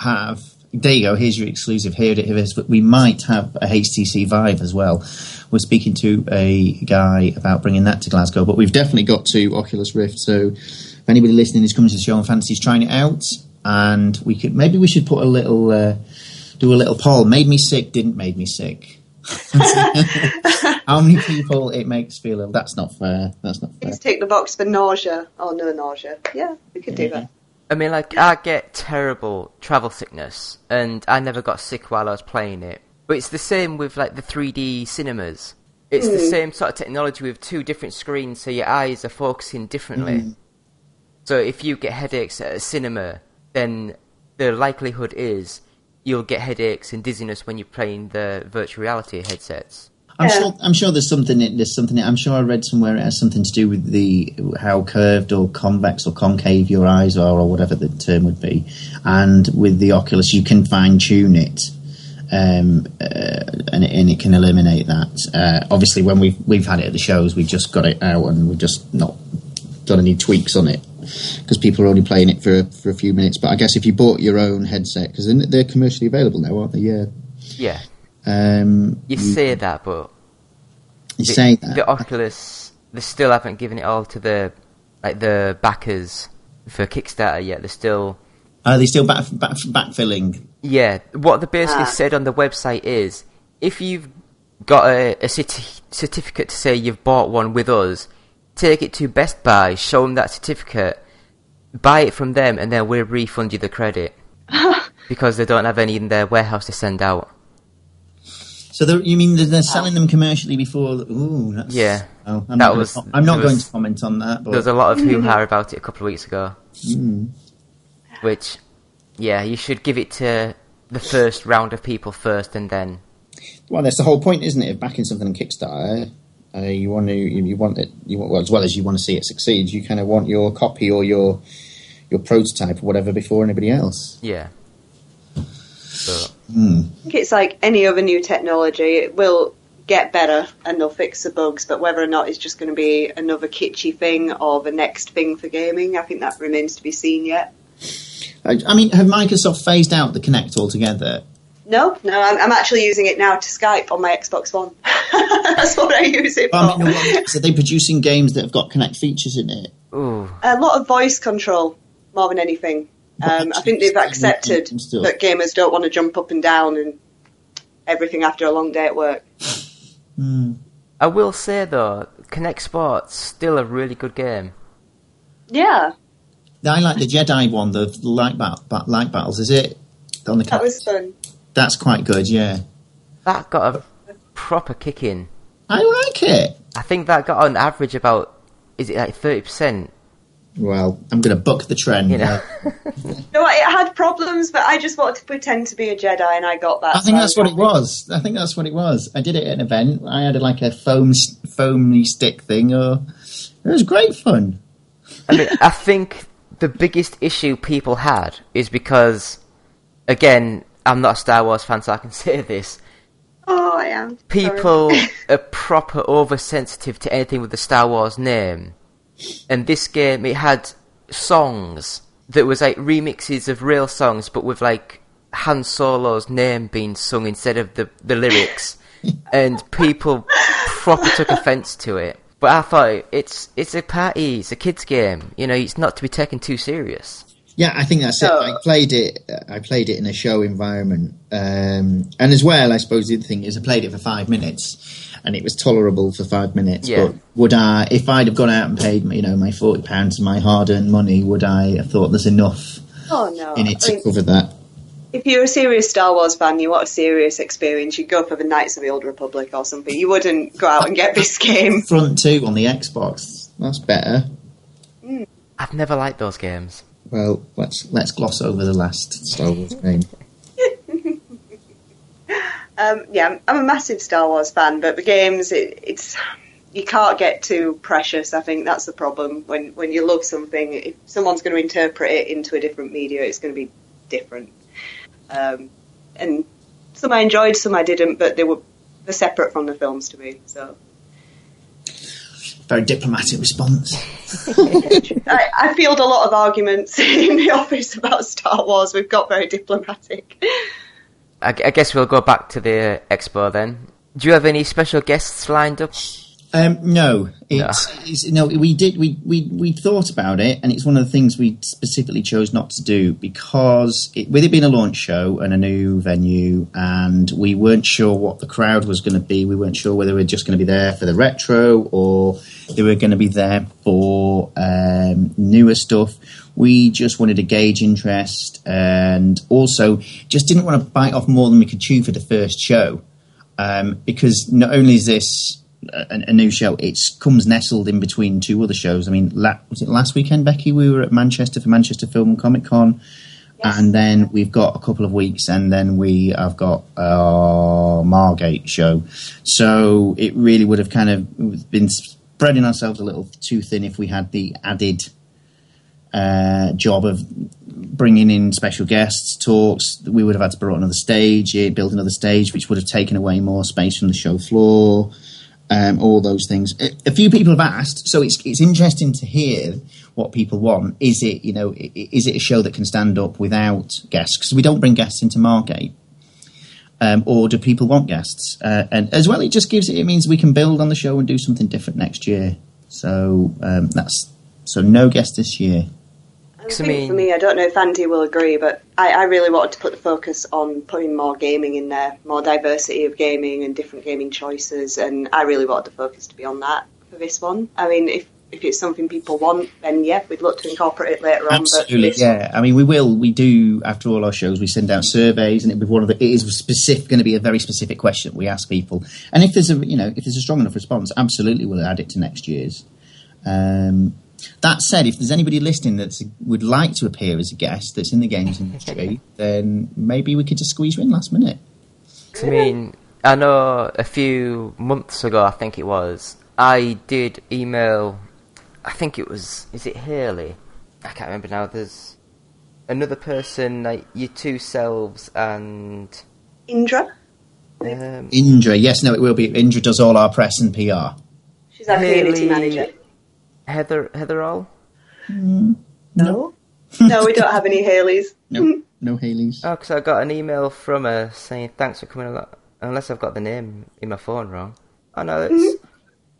Speaker 4: have. There you go. Here's your exclusive. Here it is. But we might have a HTC Vive as well. We're speaking to a guy about bringing that to Glasgow, but we've definitely got two Oculus Rift. So if anybody listening is coming to the show and fancies trying it out, and we could maybe we should put a little uh, do a little poll. Made me sick, didn't made me sick. <laughs> How many people it makes feel ill? That's not fair. That's not fair.
Speaker 5: Please take the box for nausea or no nausea. Yeah, we could do that.
Speaker 3: I mean, like, I get terrible travel sickness, and I never got sick while I was playing it. But it's the same with, like, the 3D cinemas. It's the mm. same sort of technology with two different screens, so your eyes are focusing differently. Mm. So if you get headaches at a cinema, then the likelihood is you'll get headaches and dizziness when you're playing the virtual reality headsets.
Speaker 4: I'm
Speaker 5: Yeah.
Speaker 4: sure. I'm sure there's something. There's something. I'm sure I read somewhere it has something to do with the how curved or convex or concave your eyes are, or whatever the term would be. And with the Oculus, you can fine tune it, um, uh, and, it- and it can eliminate that. Uh, obviously, when we've we've had it at the shows, we've just got it out and we've just not done any tweaks on it because people are only playing it for for a few minutes. But I guess if you bought your own headset, because they're commercially available now, aren't they? Yeah.
Speaker 3: Yeah,
Speaker 4: Um,
Speaker 3: you say that, but
Speaker 4: you
Speaker 3: the,
Speaker 4: say that.
Speaker 3: the Oculus, they still haven't given it all to the like the backers for Kickstarter yet. They're still
Speaker 4: Are they still back, back, backfilling?
Speaker 3: yeah. What they basically
Speaker 5: Ah.
Speaker 3: said on the website is if you've got a, a certi- certificate to say you've bought one with us, take it to Best Buy, show them that certificate, buy it from them, and then we'll refund you the credit <laughs> because they don't have any in their warehouse to send out.
Speaker 4: So they're- you mean that they're selling them commercially before? The, ooh, that's,
Speaker 3: Yeah.
Speaker 4: Oh, I'm
Speaker 3: That
Speaker 4: not,
Speaker 3: was-
Speaker 4: gonna, I'm not
Speaker 3: there
Speaker 4: going
Speaker 3: was-
Speaker 4: to comment on that. But
Speaker 3: There was a lot of <laughs> hoo ha about it a couple of weeks ago. Which, yeah, you should give it to the first round of people first, and then
Speaker 4: Well, that's the whole point, isn't it? Of backing something on Kickstarter, uh, you want to, you, you want it, you want, well, as well as you want to see it succeed, you kind of want your copy or your your prototype or whatever before anybody else.
Speaker 3: yeah. So,
Speaker 5: I think it's like any other new technology. It will get better and they'll fix the bugs, but whether or not it's just going to be another kitschy thing or the next thing for gaming, I think that remains to be seen yet.
Speaker 4: I, I mean, have Microsoft phased out the Kinect altogether?
Speaker 5: No, no, I'm, I'm actually using it now to Skype on my Xbox One. <laughs> That's what I use it for.
Speaker 4: I mean, what- so are they producing games that have got Kinect features in it?
Speaker 3: ooh,
Speaker 5: A lot of voice control more than anything. Um, I think they've accepted that gamers don't want to jump up and down and everything after a long day at work.
Speaker 3: I will say though, Kinect Sports still a really good game.
Speaker 5: Yeah,
Speaker 4: I like the Jedi one, the light, bat, bat, light battles. Is it on the?
Speaker 5: that
Speaker 4: Kinect?
Speaker 5: was fun.
Speaker 4: That's quite good. Yeah,
Speaker 3: That got a proper kick in.
Speaker 4: I like it.
Speaker 3: I think that got on average about is it like thirty percent?
Speaker 4: Well, I'm going to buck the trend.
Speaker 3: You know, <laughs>
Speaker 5: No, it had problems, but I just wanted to pretend to be a Jedi, and I got that.
Speaker 4: I think
Speaker 5: so
Speaker 4: that's what it was. I think that's what it was. I did it at an event. I had like a foam foamy stick thing. Or it was great fun.
Speaker 3: I mean, I think the biggest issue people had is because, again, I'm not a Star Wars fan, so I can <laughs> say this.
Speaker 5: Oh, I am.
Speaker 3: People <laughs> are proper oversensitive to anything with the Star Wars name, and this game it had songs that was like remixes of real songs, but with like Han Solo's name being sung instead of the the lyrics, <laughs> and people proper took offence to it. But I thought it's it's a party, it's a kids game. You know, it's not to be taken too serious.
Speaker 4: Yeah, I think that's it. I played it. I played it in a show environment, um, and as well, I suppose the other thing is I played it for five minutes, and it was tolerable for five minutes.
Speaker 3: Yeah.
Speaker 4: But would I, if I'd have gone out and paid, you know, my forty pounds, of my hard-earned money, would I have thought there's enough
Speaker 5: Oh no!
Speaker 4: in it
Speaker 5: I
Speaker 4: to
Speaker 5: mean,
Speaker 4: cover that?
Speaker 5: if you're a serious Star Wars fan, you want a serious experience, you'd go for the Knights of the Old Republic or something. You wouldn't go out and get this game. <laughs>
Speaker 4: Front two on the Xbox. That's better. Hmm.
Speaker 3: I've never liked those games.
Speaker 4: Well, let's let's gloss over the last Star Wars game.
Speaker 5: Um, yeah, I'm- a massive Star Wars fan, but the games, it, it's you can't get too precious. I think that's the problem. When when you love something, if someone's going to interpret it into a different media, it's going to be different. Um, and some I enjoyed, some I didn't, but they were they're separate from the films to me. So
Speaker 4: Very diplomatic response. <laughs>
Speaker 5: I, I field a lot of arguments <laughs> in the office about Star Wars. We've got very diplomatic.
Speaker 3: I, I guess we'll go back to the expo then. Do you have any special guests lined up?
Speaker 4: Um, no, it's, it's no. We did. We, we we thought about it, and it's one of the things we specifically chose not to do because it, with it being a launch show and a new venue, and we weren't sure what the crowd was going to be. We weren't sure whether we were just going to be there for the retro or they were going to be there for um, newer stuff. We just wanted to gauge interest, and also just didn't want to bite off more than we could chew for the first show um, because not only is this a, a new show, it comes nestled in between two other shows. I mean, la- was it last weekend, Becky? We were at Manchester for Manchester Film and Comic Con, and then we've got a couple of weeks, and then we have got our Margate show. So it really would have kind of been spreading ourselves a little too thin if we had the added uh, job of bringing in special guests, talks. We would have had to brought another stage, eh, build another stage, which would have taken away more space from the show floor. Um, all those things. A, few people have asked, so it's it's interesting to hear what people want. Is it you know is it a show that can stand up without guests? Because we don't bring guests into Margate. Um, or do people want guests? Uh, and as well, it just gives it. It means we can build on the show and do something different next year. So um, that's so no guests this year.
Speaker 5: And I
Speaker 3: So, I mean,
Speaker 5: for me, I don't know if Andy will agree, but I, I really wanted to put the focus on putting more gaming in there, more diversity of gaming and different gaming choices, and I really wanted the focus to be on that for this one. I mean, if if it's something people want, then yeah, we'd look to incorporate it later on.
Speaker 4: Absolutely, yeah. I mean, we will. We do after all our shows. We send out surveys, and it would one of the. It is specific, going to be a very specific question we ask people. And if there's a, you know, if there's a strong enough response, absolutely, we'll add it to next year's. Um, that said, if there's anybody listening that would like to appear as a guest that's in the games <laughs> industry, then maybe we could just squeeze you in last minute.
Speaker 3: I mean, I know a few months ago, I think it was, I did email. I think it was. Is it Haley? I can't remember now. There's another person, like your two selves, and
Speaker 5: Indra,
Speaker 3: um,
Speaker 4: Indra, yes, no, it will be. Indra does all our press and PR.
Speaker 5: she's our community manager.
Speaker 3: Heather. Heather All.
Speaker 5: No, no, we don't have any Haleys. <laughs>
Speaker 4: No, no Haley's.
Speaker 3: Oh, 'cause I got an email from her saying thanks for coming along. Unless I've got the name in my phone wrong. Oh no, it's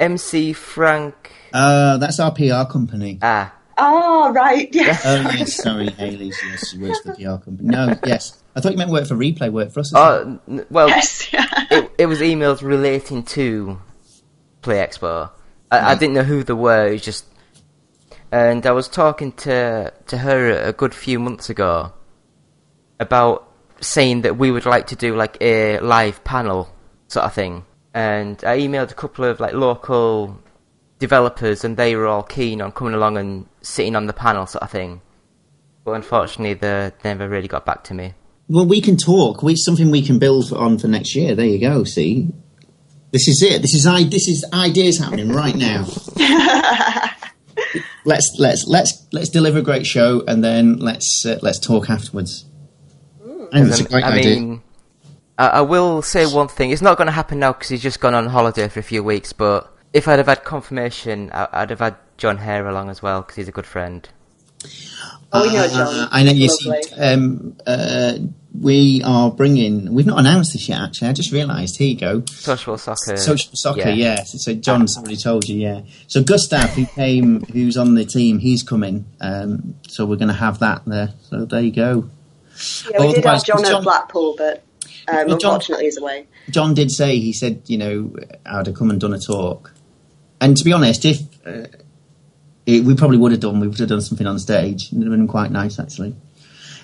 Speaker 3: MC Frank.
Speaker 4: Uh, that's our PR company.
Speaker 3: Ah,
Speaker 5: Oh, right, yeah.
Speaker 4: Oh <laughs> yes, sorry, Haley's. Yes, she works for the PR company. No, yes, I thought you meant work for Replay, work for us. well.
Speaker 3: oh, n- well,
Speaker 5: yes, yeah.
Speaker 3: it, it was emails relating to Play Expo. I, I didn't know who they were. It was just, and I was talking to to her a good few months ago about saying that we would like to do like a live panel sort of thing. And I emailed a couple of like local developers, and they were all keen on coming along and sitting on the panel sort of thing. But unfortunately, they never really got back to me.
Speaker 4: Well, we can talk. We something we can build on for next year. There you go. See, this is it. This is i. This is ideas happening right now. <laughs> let's let's let's let's deliver a great show, and then let's uh, let's talk afterwards. I it's a great
Speaker 3: I
Speaker 4: idea.
Speaker 3: mean, I, I will say one thing. It's not going to happen now because he's just gone on holiday for a few weeks. But if I'd have had confirmation, I, I'd have had John Hare along as well because he's a good friend.
Speaker 5: Oh, we know
Speaker 4: Uh,
Speaker 5: John.
Speaker 4: I know you see. Um, uh, we are bringing. We've not announced this yet. Actually, I just realised. Here you go.
Speaker 3: Sociable Soccer.
Speaker 4: Sociable Soccer, yes. So John's already told you, yeah. So Gustav, who came, who's on the team, he's coming. Um, so we're going to have that there. So there you go.
Speaker 5: Yeah, we did have John
Speaker 4: John-
Speaker 5: at Blackpool, but um,
Speaker 4: Well, John-
Speaker 5: unfortunately he's away.
Speaker 4: John did say he said, you know, I'd have come and done a talk. And to be honest, if uh, it, we probably would have done, we would have done something on stage. It would have been quite nice, actually.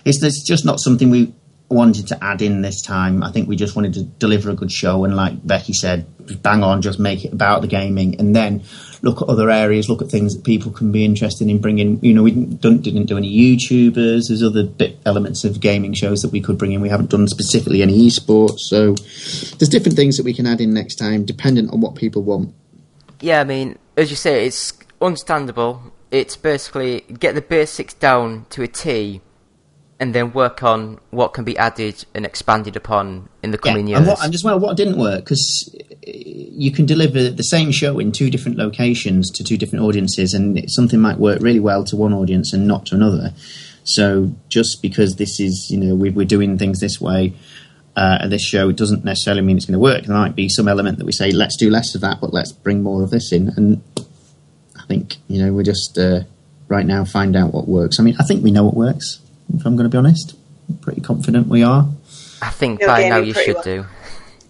Speaker 4: It's, it's just not something we wanted to add in this time. I think we just wanted to deliver a good show, and like Becky said, bang on, just make it about the gaming, and then look at other areas, look at things that people can be interested in bringing. You know, we didn't, didn't do any YouTubers. There's other bit elements of gaming shows that we could bring in. We haven't done specifically any esports, so there's different things that we can add in next time, dependent on what people want.
Speaker 3: Yeah, I mean, as you say, it's understandable. It's basically get the basics down to a T, and then work on what can be added and expanded upon in the coming
Speaker 4: and,
Speaker 3: years.
Speaker 4: what, and as well, what didn't work because you can deliver the same show in two different locations to two different audiences, and something might work really well to one audience and not to another. So just because this is, you know, we, we're doing things this way uh, at this show, it doesn't necessarily mean it's going to work. There might be some element that we say, let's do less of that, but let's bring more of this in. And I think, you know, we're just uh, right now find out what works. I mean, I think we know what works. If I'm going to be honest, I'm pretty confident we are.
Speaker 3: I think
Speaker 5: You're
Speaker 3: by now you should
Speaker 5: well.
Speaker 3: do.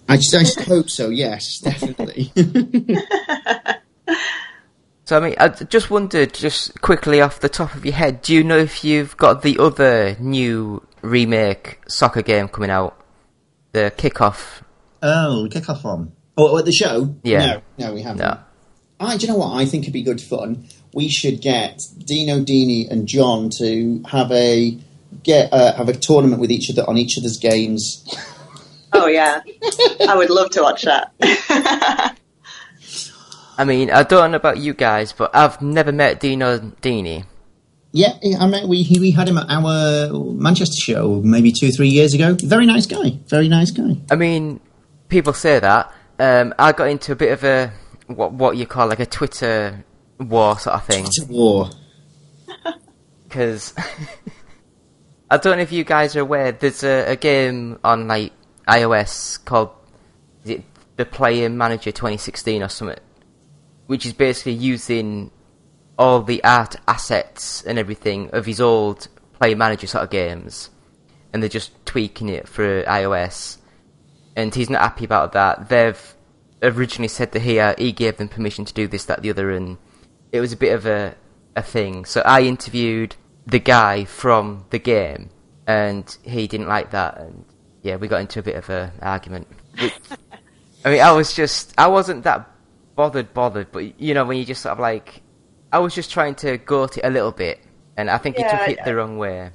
Speaker 4: I just, I just hope so. Yes, <laughs> definitely. <laughs>
Speaker 3: So I mean, I just wondered, just quickly off the top of your head, do you know if you've got the other new remake soccer game coming out, the kickoff?
Speaker 4: oh, kick off on. Oh, at the show?
Speaker 3: Yeah.
Speaker 4: No, no, we haven't.
Speaker 3: No.
Speaker 4: I, do you know what? I think it'd be good fun. We should get Dino, Dini, and John to have a get uh, have a tournament with each other on each other's games. <laughs>
Speaker 5: Oh yeah, I would love to watch that. <laughs>
Speaker 3: I mean, I don't know about you guys, but I've never met Dino Dini.
Speaker 4: Yeah, yeah, I mean, we we had him at our Manchester show maybe two, three years ago. Very nice guy. Very nice guy.
Speaker 3: I mean, people say that. Um, I got into a bit of a what what you call like a Twitter war sort of thing
Speaker 4: It's a war. <laughs>
Speaker 3: because <laughs> I don't know if you guys are aware. There's a, a game on like iOS called is it the Player Manager 2016 or something, which is basically using all the art assets and everything of his old player manager sort of games, and they're just tweaking it for iOS. And he's not happy about that. They've originally said that he uh, he gave them permission to do this, that, the other, and it was a bit of a a thing. So I interviewed the guy from the game, and he didn't like that, and yeah, we got into a bit of a argument. Which- I mean, I was just I wasn't that bothered, bothered, but you know when you just sort of like, I was just trying to go goat it a little bit, and I think he took it the wrong way.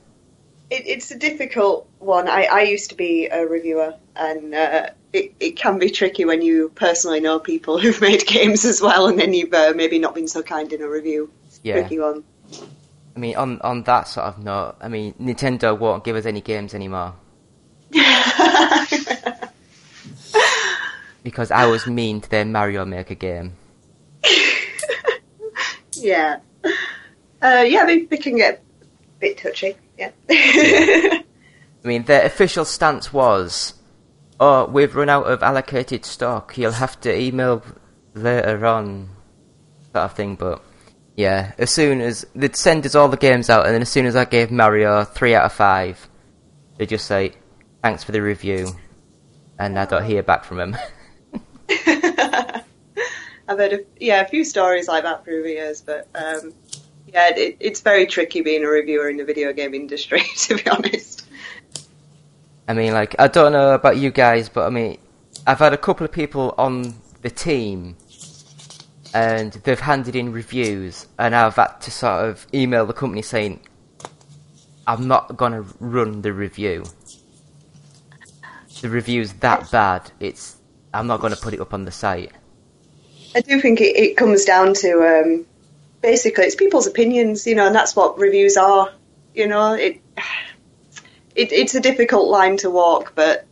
Speaker 5: It, it's a difficult one. I, I used to be a reviewer, and uh, it, it can be tricky when you personally know people <laughs> who've made games as well, and then you've uh, maybe not been so kind in a review.
Speaker 3: Yeah.
Speaker 5: Tricky one.
Speaker 3: I mean, on on that sort of note, I mean, Nintendo won't give us any games anymore <laughs> because I was mean to their Mario Maker game. <laughs>
Speaker 5: yeah. Uh, yeah, they, they can get a bit touchy. Yeah.
Speaker 3: I mean, their official stance was, "Oh, we've run out of allocated stock. You'll have to email later on," sort of thing. But yeah, as soon as they'd send us all the games out, and then as soon as I gave Mario three out of five, they just say, "Thanks for the review," and I don't hear back from them. <laughs>
Speaker 5: I've heard a, yeah a few stories like that through the years, but um, yeah, it, it's very tricky being a reviewer in the video game industry, <laughs> to be honest.
Speaker 3: I mean, like, I don't know about you guys, but I mean, I've had a couple of people on the team, and they've handed in reviews, and I've had to sort of email the company saying, I'm not gonna run the review. The review's that bad, it's, I'm not gonna put it up on the site.
Speaker 5: I do think it, it comes down to um, basically it's people's opinions, you know, and that's what reviews are. You know, it, it it's a difficult line to walk, but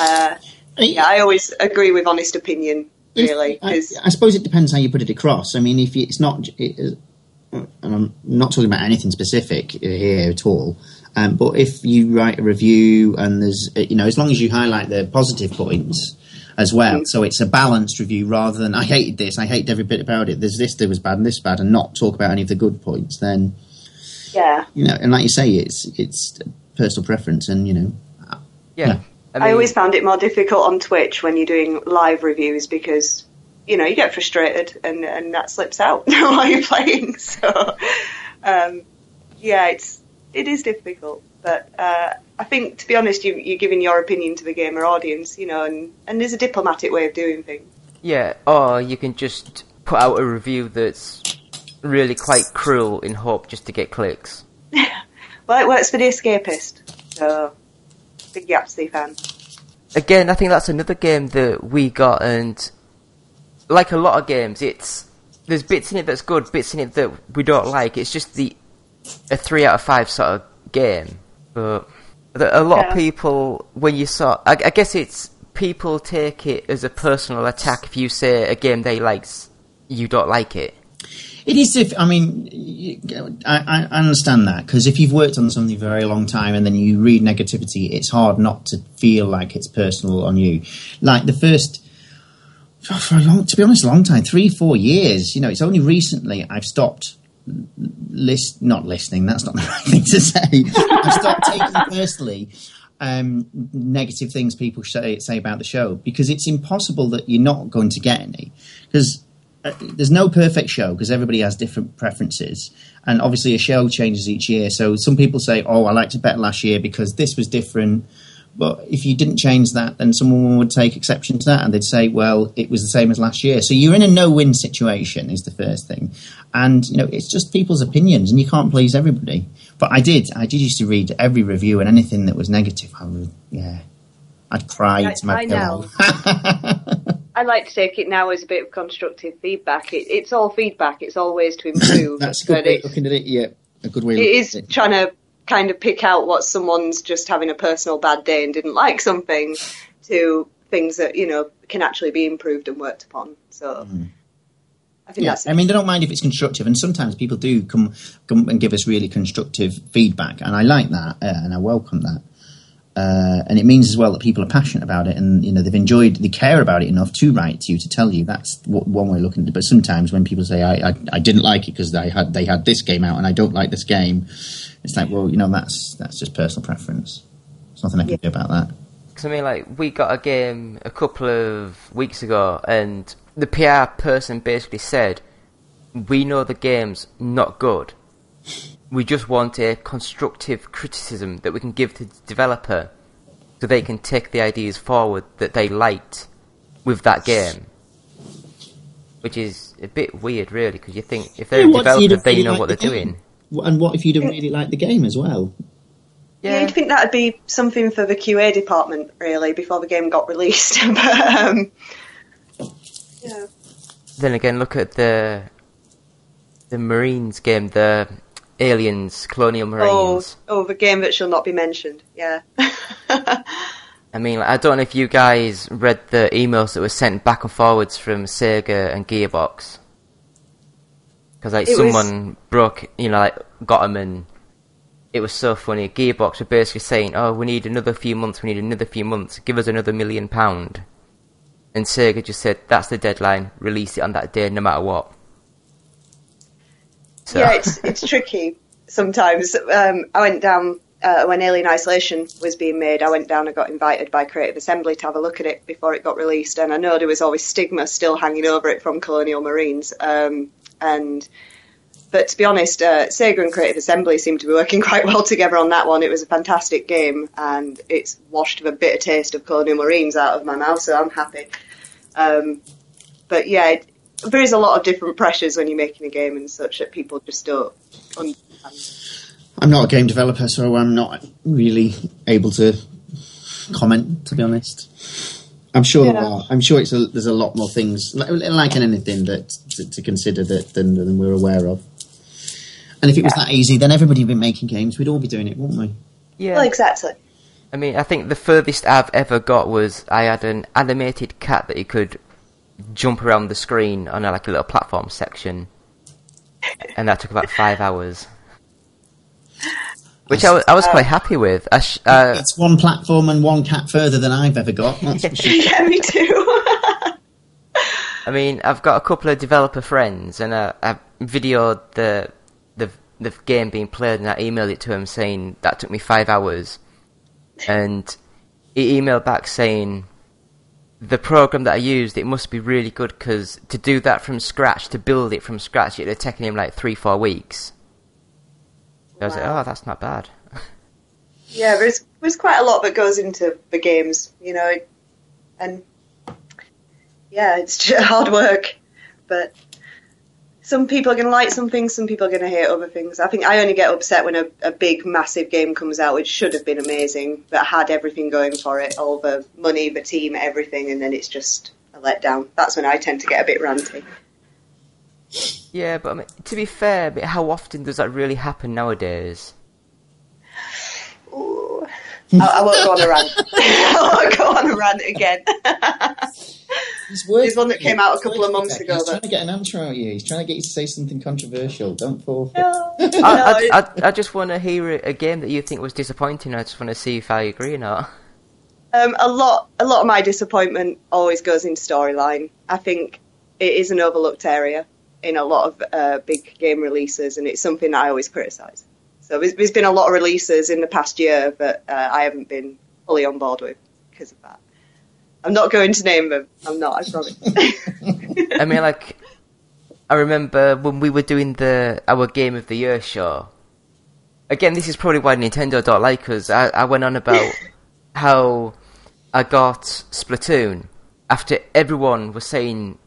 Speaker 5: uh, yeah, I always agree with honest opinion. Really,
Speaker 4: I, I suppose it depends how you put it across. I mean, if it's not, it, uh, and I'm not talking about anything specific here at all. Um, but if you write a review and there's, uh, you know, as long as you highlight the positive points as well, so it's a balanced review rather than I hated this, I hated every bit about it. There's this that was bad and this bad, and not talk about any of the good points. Then
Speaker 5: yeah.
Speaker 4: you know, and like you say, it's it's personal preference, and you know,
Speaker 3: Yeah.
Speaker 4: Yeah.
Speaker 5: I, always found it more difficult on Twitch when you're doing live reviews because you know you get frustrated and and that slips out <laughs> while you're playing. <laughs> So um, yeah, it's it is difficult, but uh, I think to be honest, you, you're giving your opinion to the gamer audience, you know, and and there's a diplomatic way of doing things.
Speaker 3: Yeah, or you can just put out a review that's really quite cruel in hope just to get clicks. <laughs>
Speaker 5: Well, it works for the escapist, so big Yahtzee fan.
Speaker 3: again, I think that's another game that we got, and like a lot of games, it's there's bits in it that's good, bits in it that we don't like. It's just the a three out of five sort of game, but a lot
Speaker 5: Yeah.
Speaker 3: of people when you saw, I, I guess it's people take it as a personal attack if you say a game they likes, you don't like it.
Speaker 4: It is if I mean I, I understand that because if you've worked on something for a very long time and then you read negativity, it's hard not to feel like it's personal on you. Like the first for a long, to be honest, a long time, three four years. You know, it's only recently I've stopped list not listening. That's not <laughs> the right thing to say. I've stopped taking personally um, negative things people say say about the show because it's impossible that you're not going to get any because uh, there's no perfect show because everybody has different preferences. And obviously a show changes each year. So some people say oh i liked it better last year because this was different. But if you didn't change that then someone would take exception to that and they'd say well it was the same as last year. So you're in a no-win situation is the first thing. And you know it's just people's opinions and you can't please everybody. But i did. I did used to read every review and anything that was negative i would yeah i'd cry
Speaker 5: I-
Speaker 4: to my
Speaker 5: I
Speaker 4: pillow <laughs>
Speaker 5: I like to take it now as a bit of constructive feedback. It, it's all feedback. It's all ways to <coughs> improve.
Speaker 4: That's a good way looking at it. Yeah, a good way. of
Speaker 5: it
Speaker 4: looking
Speaker 5: is
Speaker 4: at it.
Speaker 5: It is trying to kind of pick out what someone's just having a personal bad day and didn't like something to things that you know can actually be improved and worked upon. So I think
Speaker 4: Yeah,
Speaker 5: that's
Speaker 4: I mean, I don't mind if it's constructive, and sometimes people do come come and give us really constructive feedback, and I like that, uh, and I welcome that. Uh, and it means as well that people are passionate about it, and you know they've enjoyed, they care about it enough to write to you to tell you. That's what, one way of looking at it. But sometimes when people say, "I, I, I didn't like it because they had they had this game out, and I don't like this game," it's like, well, you know, that's that's just personal preference. There's nothing I can do about that.
Speaker 3: Because I mean, like we got a game a couple of weeks ago, and the PR person basically said, "We know the game's not good. We just want a constructive criticism that we can give to the developer, so they can take the ideas forward that they liked with that game." Which is a bit weird, really, because you think if they're
Speaker 4: Yeah,
Speaker 3: a
Speaker 4: what if you
Speaker 3: developer, they
Speaker 4: really
Speaker 3: know
Speaker 4: like
Speaker 3: what
Speaker 4: the
Speaker 3: they're
Speaker 4: game?
Speaker 3: doing.
Speaker 4: And what if you don't really like the game as well?
Speaker 5: Yeah, you'd think that'd be something for the QA department, really, before the game got <laughs> released. but um, yeah,
Speaker 3: Then again, look at the the Marines game, the Aliens, Colonial
Speaker 5: oh,
Speaker 3: Marines.
Speaker 5: oh, the game that shall not be mentioned. Yeah. <laughs>
Speaker 3: I mean, I don't know if you guys read the emails that were sent back and forwards from Sega and Gearbox. Because like
Speaker 5: It was-
Speaker 3: someone broke, you know, like got them, and it was so funny. Gearbox were basically saying, "Oh, we need another few months. We need another few months. Give us another million pound." And Sega just said, "That's the deadline. Release it on that day, no matter what." So,
Speaker 5: Yeah, it's it's tricky sometimes. Um, I went down uh, when Alien Isolation was being made. I went down and got invited by Creative Assembly to have a look at it before it got released, and I know there was always stigma still hanging over it from Colonial Marines. Um, and but to be honest, uh, Sega and Creative Assembly seem to be working <laughs> quite well together on that one. It was a fantastic game, and it's washed the bitter taste of Colonial Marines out of my mouth, so I'm happy. Um, but yeah, it, there is a lot of different pressures when you're making a game and such that people just don't understand.
Speaker 4: I'm not a game developer, so I'm not really able to comment. To be honest, I'm sure there are. I'm sure it's a, there's a lot more things like, like in anything that to, to consider that than, than we're aware of. And if it was that easy, then everybody would be making games. We'd all be doing it, wouldn't we?
Speaker 3: yeah.
Speaker 5: Well, exactly.
Speaker 3: I mean, I think the furthest I've ever got was I had an animated cat that you could jump around the screen on a, like a little platform section, and that took about five hours. Which I was, I was quite happy with. I sh- uh,
Speaker 4: it's one platform and one cat further than I've ever got. That's <laughs> for sure.
Speaker 5: yeah, me too.
Speaker 3: I mean, I've got a couple of developer friends, and uh, I videoed the the the game being played, and I emailed it to him saying that took me five hours, and he emailed back saying the program that I used it must be really good because to do that from scratch, to build it from scratch, it had taken him like three four weeks. I was like, oh, that's not bad. <laughs>
Speaker 5: yeah, there's there's quite a lot that goes into the games, you know, and yeah, it's <laughs> hard work. But some people are going to like some things, some people are going to hate other things. I think I only get upset when a, a big, massive game comes out, which should have been amazing, that had everything going for it, all the money, the team, everything, and then it's just a letdown. That's when I tend to get a bit ranty.
Speaker 3: Yeah, but I mean, to be fair, but how often does that really happen nowadays?
Speaker 5: Ooh. I, I won't go on a rant. <laughs> I won't go on a rant again. <laughs> There's one that came out a couple of months ago
Speaker 4: He's
Speaker 5: that-
Speaker 4: trying to get an answer out of you. He's trying to get you to say something controversial. Don't fall for it.
Speaker 5: no, <laughs>
Speaker 3: I,
Speaker 5: no,
Speaker 3: I, I, I just want to hear a, a game that you think was disappointing. I just want to see if I agree or not.
Speaker 5: Um, a lot, a lot of my disappointment always goes in storyline. I think it is an overlooked area in a lot of uh, big game releases, and it's something that I always criticise. So there's, there's been a lot of releases in the past year that uh, I haven't been fully on board with because of that. I'm not going to name them. I'm not. I promise. <laughs>
Speaker 3: I mean, like, I remember when we were doing the our Game of the Year show. Again, this is probably why Nintendo don't like us. I, I went on about <laughs> how I got Splatoon after everyone was saying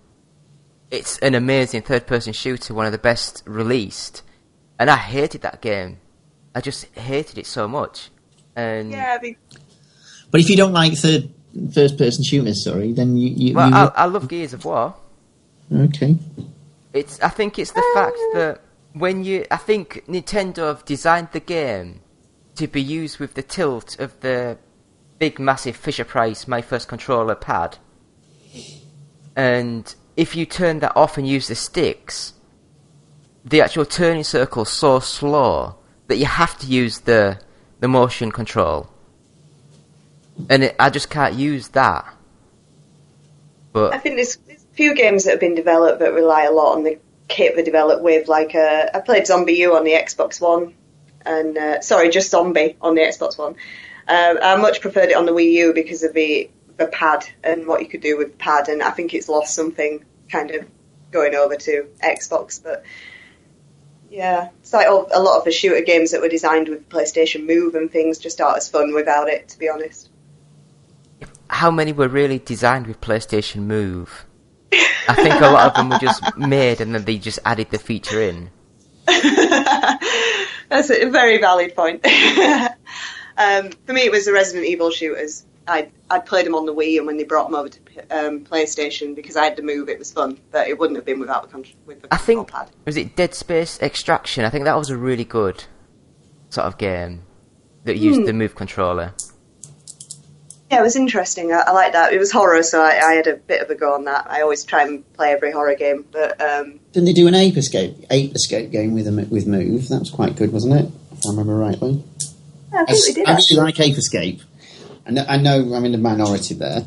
Speaker 3: it's an amazing third-person shooter, one of the best released, and I hated that game. I just hated it so much. And
Speaker 5: yeah, I mean,
Speaker 4: But if you don't like third first person shooters, sorry, then you. you,
Speaker 3: well,
Speaker 4: you
Speaker 3: I, I love Gears of War.
Speaker 4: okay.
Speaker 3: It's. I think it's the fact that when you, I think Nintendo have designed the game to be used with the tilt of the big, massive Fisher Price My First Controller pad, and if you turn that off and use the sticks, the actual turning circle's so slow that you have to use the the motion control. And it, I just can't use that. But I
Speaker 5: think there's, there's a few games that have been developed that rely a lot on the kit they developed with. Like uh, I played ZombiU on the Xbox One, and uh, sorry, just Zombie on the Xbox One. Um, I much preferred it on the Wii U because of the the pad and what you could do with the pad, and I think it's lost something kind of going over to Xbox. But yeah, it's like a lot of the shooter games that were designed with PlayStation Move and things just aren't as fun without it. To be honest.
Speaker 3: How many were really designed with PlayStation Move? I think a lot of them were just made and then they just added the feature in. <laughs>
Speaker 5: That's a very valid point. <laughs> um, for me, it was the Resident Evil shooters. I I played them on the Wii, and when they brought them over to um, PlayStation, because I had to move, it was fun. But it wouldn't have been without the con- with the
Speaker 3: I think
Speaker 5: pad.
Speaker 3: was it Dead Space Extraction. I think that was a really good sort of game that used
Speaker 5: Hmm.
Speaker 3: the Move controller.
Speaker 5: Yeah, it was interesting. I, I like that. It was horror, so I, I had a bit of a go on that. I always try and play every horror game, but um,
Speaker 6: Didn't they do an ape escape ape escape game with a, with Move? That was quite good, wasn't it? If I remember rightly.
Speaker 5: I think we did.
Speaker 6: I
Speaker 5: actually.
Speaker 6: like Ape Escape. I know, I know I'm in the minority there.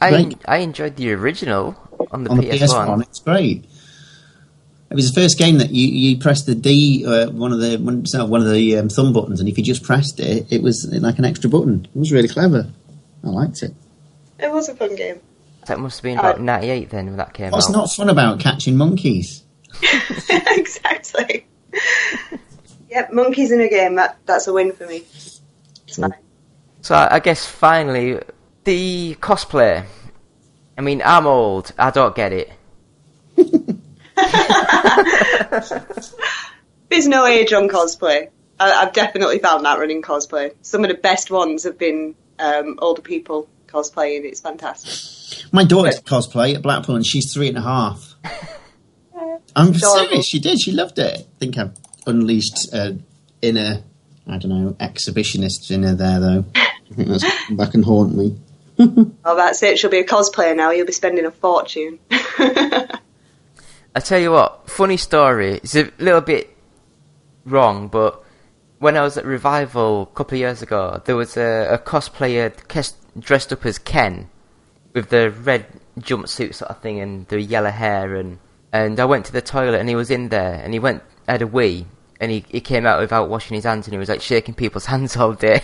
Speaker 3: I I enjoyed the original on the
Speaker 4: on
Speaker 3: PS1.
Speaker 4: PS1. It's great. It was the first game that you, you pressed the D, uh, one of the one, one of the um, thumb buttons, and if you just pressed it, it was like an extra button. It was really clever. I liked it.
Speaker 5: It was a fun game.
Speaker 3: That must have been
Speaker 5: Uh,
Speaker 3: about '98 then when that came
Speaker 4: What's
Speaker 3: out.
Speaker 4: What's not fun about catching monkeys? <laughs>
Speaker 5: exactly. <laughs> yep, monkeys in a game. That that's a win for me. It's
Speaker 6: Cool.
Speaker 5: fine.
Speaker 3: So I I guess finally the cosplay. I mean, I'm old. I don't get it. <laughs> <laughs>
Speaker 5: There's no age on cosplay. I, I've definitely found that running cosplay. Some of the best ones have been um, older people cosplaying. It's fantastic.
Speaker 4: My daughter did cosplay at Blackpool, and she's three and a half. <laughs> I'm
Speaker 5: Adorable.
Speaker 4: serious. She did. She loved it. I think I've unleashed uh, inner, I don't know, exhibitionist in her there, though.
Speaker 6: I think that's come back and haunt me. <laughs>
Speaker 5: Oh, that's it. She'll be a cosplayer now. You'll be spending a fortune.
Speaker 3: I tell you what, funny story. It's a little bit wrong, but when I was at Revival a couple of years ago, there was a, a cosplayer dressed up as Ken with the red jumpsuit sort of thing and the yellow hair, and and I went to the toilet and he was in there and he went had a wee and he he came out without washing his hands and he was like shaking people's <laughs> hands all day.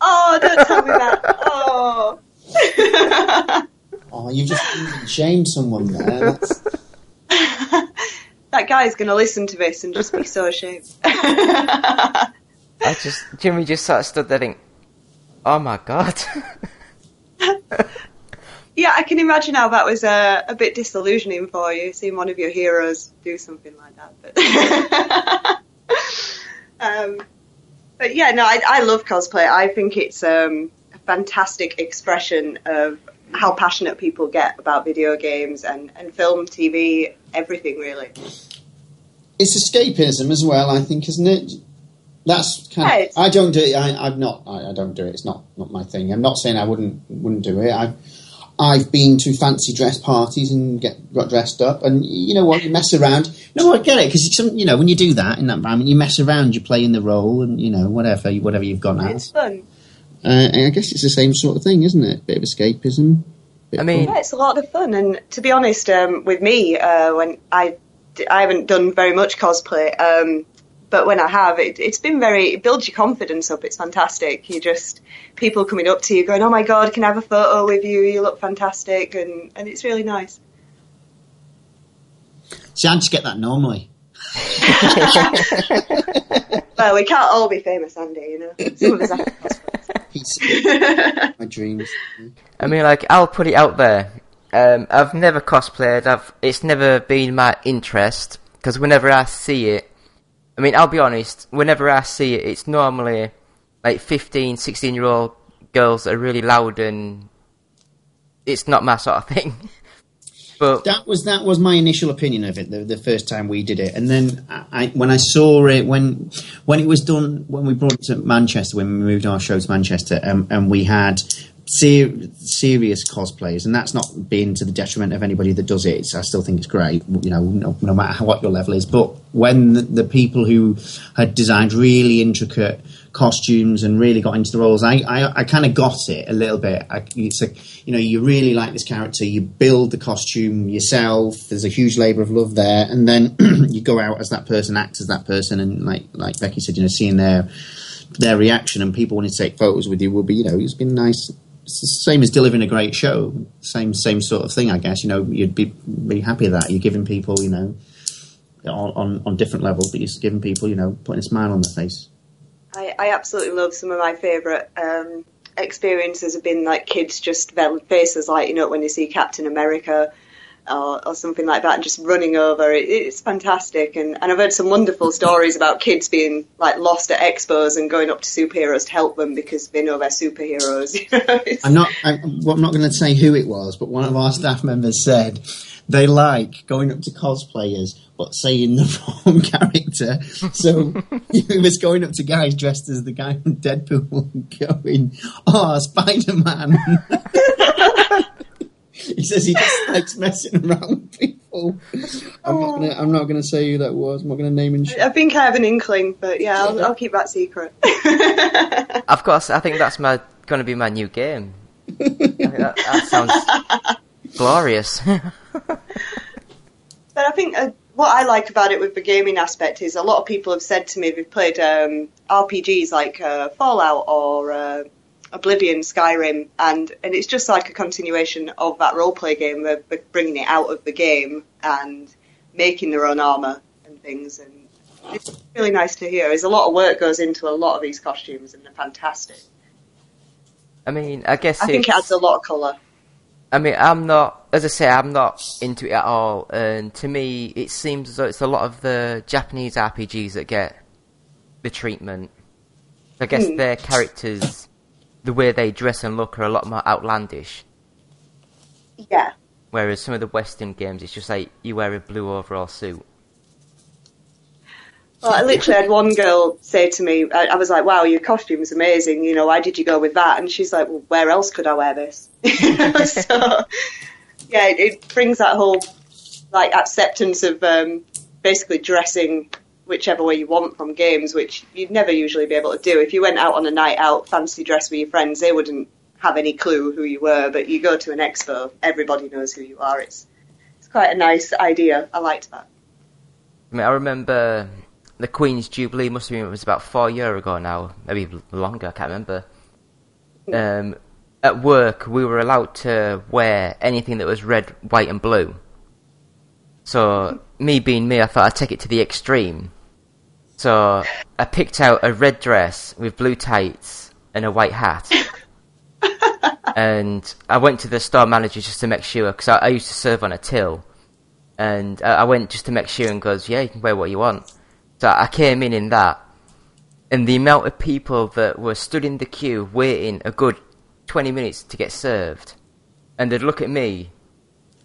Speaker 5: oh, don't tell me that. Oh. <laughs>
Speaker 6: Oh, you've just shamed someone there. That's, <laughs>
Speaker 5: that guy's going to listen to this and just be so ashamed.
Speaker 3: I just Jimmy just sort of stood there, think, oh my god. <laughs>
Speaker 5: yeah, I can imagine how that was uh, a bit disillusioning for you, seeing one of your heroes do something like that. But, <laughs> um, but yeah, no, I, I love cosplay. I think it's um, a fantastic expression of how passionate people get about video games and, and film, TV, everything really.
Speaker 6: it's escapism as well, I think, isn't it? That's kind
Speaker 5: Yeah,
Speaker 6: of. I don't do it. I, I'm not. I, I don't do it. It's not not my thing. I'm not saying I wouldn't wouldn't do it. I've I've been to fancy dress parties and get got dressed up, and you know what? You mess around.
Speaker 4: No, I get it because you know when you do that in that environment, you mess around, you play in the role, and you know whatever whatever you've gone
Speaker 5: It's fun.
Speaker 6: Uh, and I guess it's the same sort of thing, isn't it? Bit of escapism. bit
Speaker 3: I mean-
Speaker 5: Yeah, it's a lot of fun. And to be honest, um, with me, uh, when I, I haven't done very much cosplay, um, but when I have, it, it's been very, it builds your confidence up. It's fantastic. You just, people coming up to you going, oh my God, can I have a photo with you? You look fantastic. And, and it's really nice.
Speaker 4: See, I just get that normally. <laughs>
Speaker 5: Well, we can't all be famous, Andy, you know. Some of us have to cosplay.
Speaker 6: Piece <laughs> my dreams.
Speaker 3: I mean, like, I'll put it out there. Um, I've never cosplayed. I've it's never been my interest because whenever I see it, I mean, I'll be honest. Whenever I see it, it's normally like 15, 16 year old girls that are really loud and it's not my sort of thing. <laughs> but
Speaker 4: That was that was my initial opinion of it the, the first time we did it, and then I, when I saw it when when it was done when we brought it to Manchester when we moved our show to Manchester, um, and we had ser- serious cosplayers, and that's not being to the detriment of anybody that does it. It's, I still think it's great, you know, no, no matter what your level is. But when the, the people who had designed really intricate costumes and really got into the roles, I, I, I kind of got it a little bit. I, it's like, you know, you really like this character, you build the costume yourself. There's a huge labour of love there, and then <clears throat> you go out as that person, act as that person, and like like Becky said, you know, seeing their their reaction and people wanting to take photos with you will be, you know, it's been nice. It's the same as delivering a great show. Same same sort of thing, I guess. You know, you'd be be happy that. You're giving people, you know, on on, on different levels, but you're giving people, you know, putting a smile on their face.
Speaker 5: I, I absolutely love some of my favourite um, experiences have been like kids just their faces like you know when you see Captain America or, or something like that and just running over it, it's fantastic and, and I've heard some wonderful stories about kids being like lost at expos and going up to superheroes to help them because they know they're superheroes <laughs>
Speaker 4: I'm not. I'm, well, I'm not going to say who it was, but one of our staff members said they like going up to cosplayers, but saying the <laughs> wrong character. So <laughs> he was going up to guys dressed as the guy from Deadpool, <laughs> going, "Oh, Spider Man." he says he just likes messing around with people. I'm not gonna. I'm not gonna say who that was. I'm not gonna name and. sh-
Speaker 5: I think I have an inkling but yeah I'll, I'll keep that secret
Speaker 3: of course, I think that's my going to be my new game. I think that, that sounds glorious. <laughs>
Speaker 5: But I think uh, what I like about it with the gaming aspect is a lot of people have said to me they've played um, RPGs like uh, Fallout or uh, Oblivion, Skyrim, and and it's just like a continuation of that role play game. They're, they're bringing it out of the game and making their own armor and things, and it's really nice to hear. There's a lot of work goes into a lot of these costumes, and they're fantastic.
Speaker 3: I mean, I guess
Speaker 5: I think it
Speaker 3: it's-
Speaker 5: adds a lot of colour.
Speaker 3: I mean, I'm not, as I say, I'm not into it at all. And to me, it seems as though it's a lot of the Japanese RPGs that get the treatment. I guess
Speaker 5: Hmm.
Speaker 3: their characters, the way they dress and look, are a lot more outlandish.
Speaker 5: Yeah.
Speaker 3: Whereas some of the Western games, it's just like you wear a blue overall suit.
Speaker 5: Well, I literally had one girl say to me, I, I was like, wow, your costume's amazing, you know, why did you go with that? And she's like, well, where else could I wear this? <laughs> <laughs> so, yeah, it, it brings that whole, like, acceptance of um, basically dressing whichever way you want from games, which you'd never usually be able to do. If you went out on a night out, fancy dress with your friends, they wouldn't have any clue who you were, but you go to an expo, everybody knows who you are. It's, it's quite a nice idea. I liked that.
Speaker 3: I mean, I remember the Queen's Jubilee must have been it was about four year ago now, maybe longer. I can't remember. Um, at work, we were allowed to wear anything that was red, white, and blue. So me being me, I thought I'd take it to the extreme. So I picked out a red dress with blue tights and a white hat. <laughs> and I went to the store manager just to make sure, because I, I used to serve on a till. And I I went just to make sure and goes, yeah, you can wear what you want. So I came in in that. And the amount of people that were stood in the queue waiting a good 20 minutes to get served. And they'd look at me,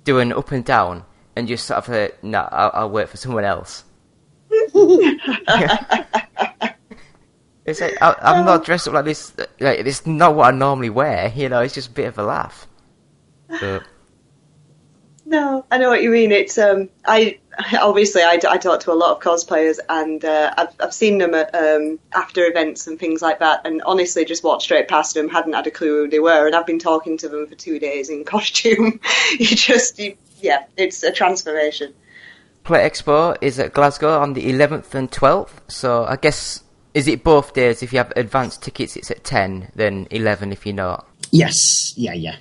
Speaker 3: doing up and down, and just sort of say, no, I'll, I'll wait for someone else. <laughs> it's like, I, I'm not dressed up like this. Like, it's not what I normally wear, you know, it's just a bit of a laugh. But,
Speaker 5: No, I know what you mean. It's um, I <laughs> obviously I, I talk to a lot of cosplayers, and uh, I've I've seen them at um, after events and things like that, and honestly just walked straight past them, hadn't had a clue who they were, and I've been talking to them for two days in <laughs> costume. you just, you, yeah, it's a transformation.
Speaker 3: Play Expo is at Glasgow on the 11th and 12th, so I guess, is it both days? If you have advanced tickets, it's at 10, then 11 if you're not.
Speaker 4: Yes, yeah, yeah.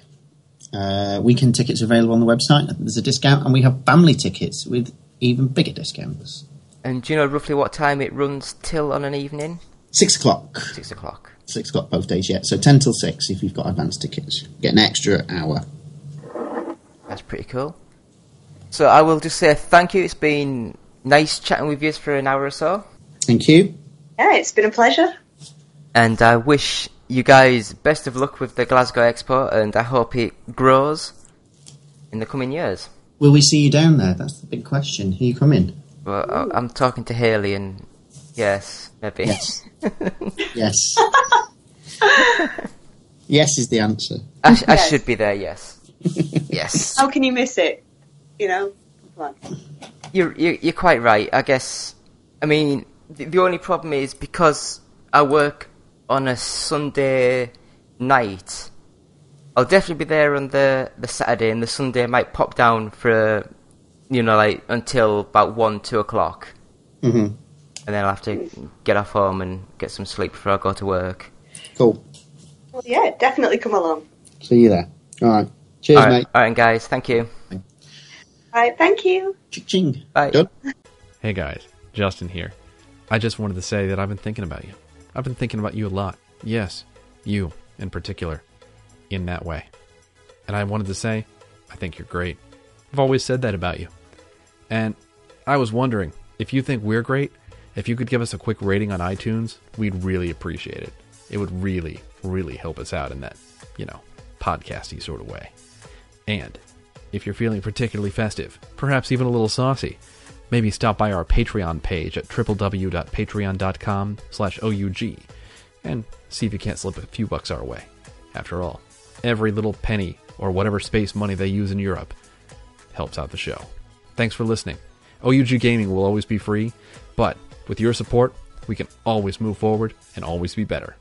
Speaker 4: Uh, weekend tickets available on the website. There's a discount, and we have family tickets with even bigger discounts.
Speaker 3: And do you know roughly what time it runs till on an evening?
Speaker 4: Six o'clock.
Speaker 3: 6 o'clock.
Speaker 4: Six o'clock both days, yeah. So ten till six if you've got advance tickets. Get an extra hour.
Speaker 3: That's pretty cool. So I will just say thank you. It's been nice chatting with you for an hour or so.
Speaker 4: Thank you.
Speaker 5: Yeah, it's been a pleasure.
Speaker 3: And I wish you guys best of luck with the Glasgow Expo, and I hope it grows in the coming years.
Speaker 4: Will we see you down there? That's the big question. Are you coming?
Speaker 3: Well, I- I'm talking to Haley, and yes, maybe.
Speaker 4: Yes. <laughs> yes. yes is the answer.
Speaker 3: I, sh- I
Speaker 5: Yes.
Speaker 3: should be there. Yes. <laughs> yes.
Speaker 5: How can you miss it? You know? Come on.
Speaker 3: You're, you're you're quite right. I guess. I mean, the, the only problem is because I work on a Sunday night. I'll definitely be there on the the Saturday, and the Sunday I might pop down for, you know, like until about one, two o'clock,
Speaker 6: hmm
Speaker 3: and then I'll have to get off home and get some sleep before I go to work.
Speaker 6: Cool.
Speaker 5: Well, yeah, definitely come along.
Speaker 6: See you there. All right. Cheers,
Speaker 3: all right,
Speaker 6: mate.
Speaker 3: all right, guys. Thank you.
Speaker 5: All right, thank you.
Speaker 6: Ching.
Speaker 3: Bye.
Speaker 6: Done.
Speaker 7: Hey guys, Justin here. I just wanted to say that I've been thinking about you. I've been thinking about you a lot. Yes, you in particular, in that way. And I wanted to say, I think you're great. I've always said that about you. And I was wondering if you think we're great, if you could give us a quick rating on iTunes, we'd really appreciate it. It would really, really help us out in that, you know, podcasty sort of way. And if you're feeling particularly festive, perhaps even a little saucy, maybe stop by our Patreon page at www.patreon.com slash OUG and see if you can't slip a few bucks our way. After all, every little penny or whatever space money they use in Europe helps out the show. Thanks for listening. OUG Gaming will always be free, but with your support, we can always move forward and always be better.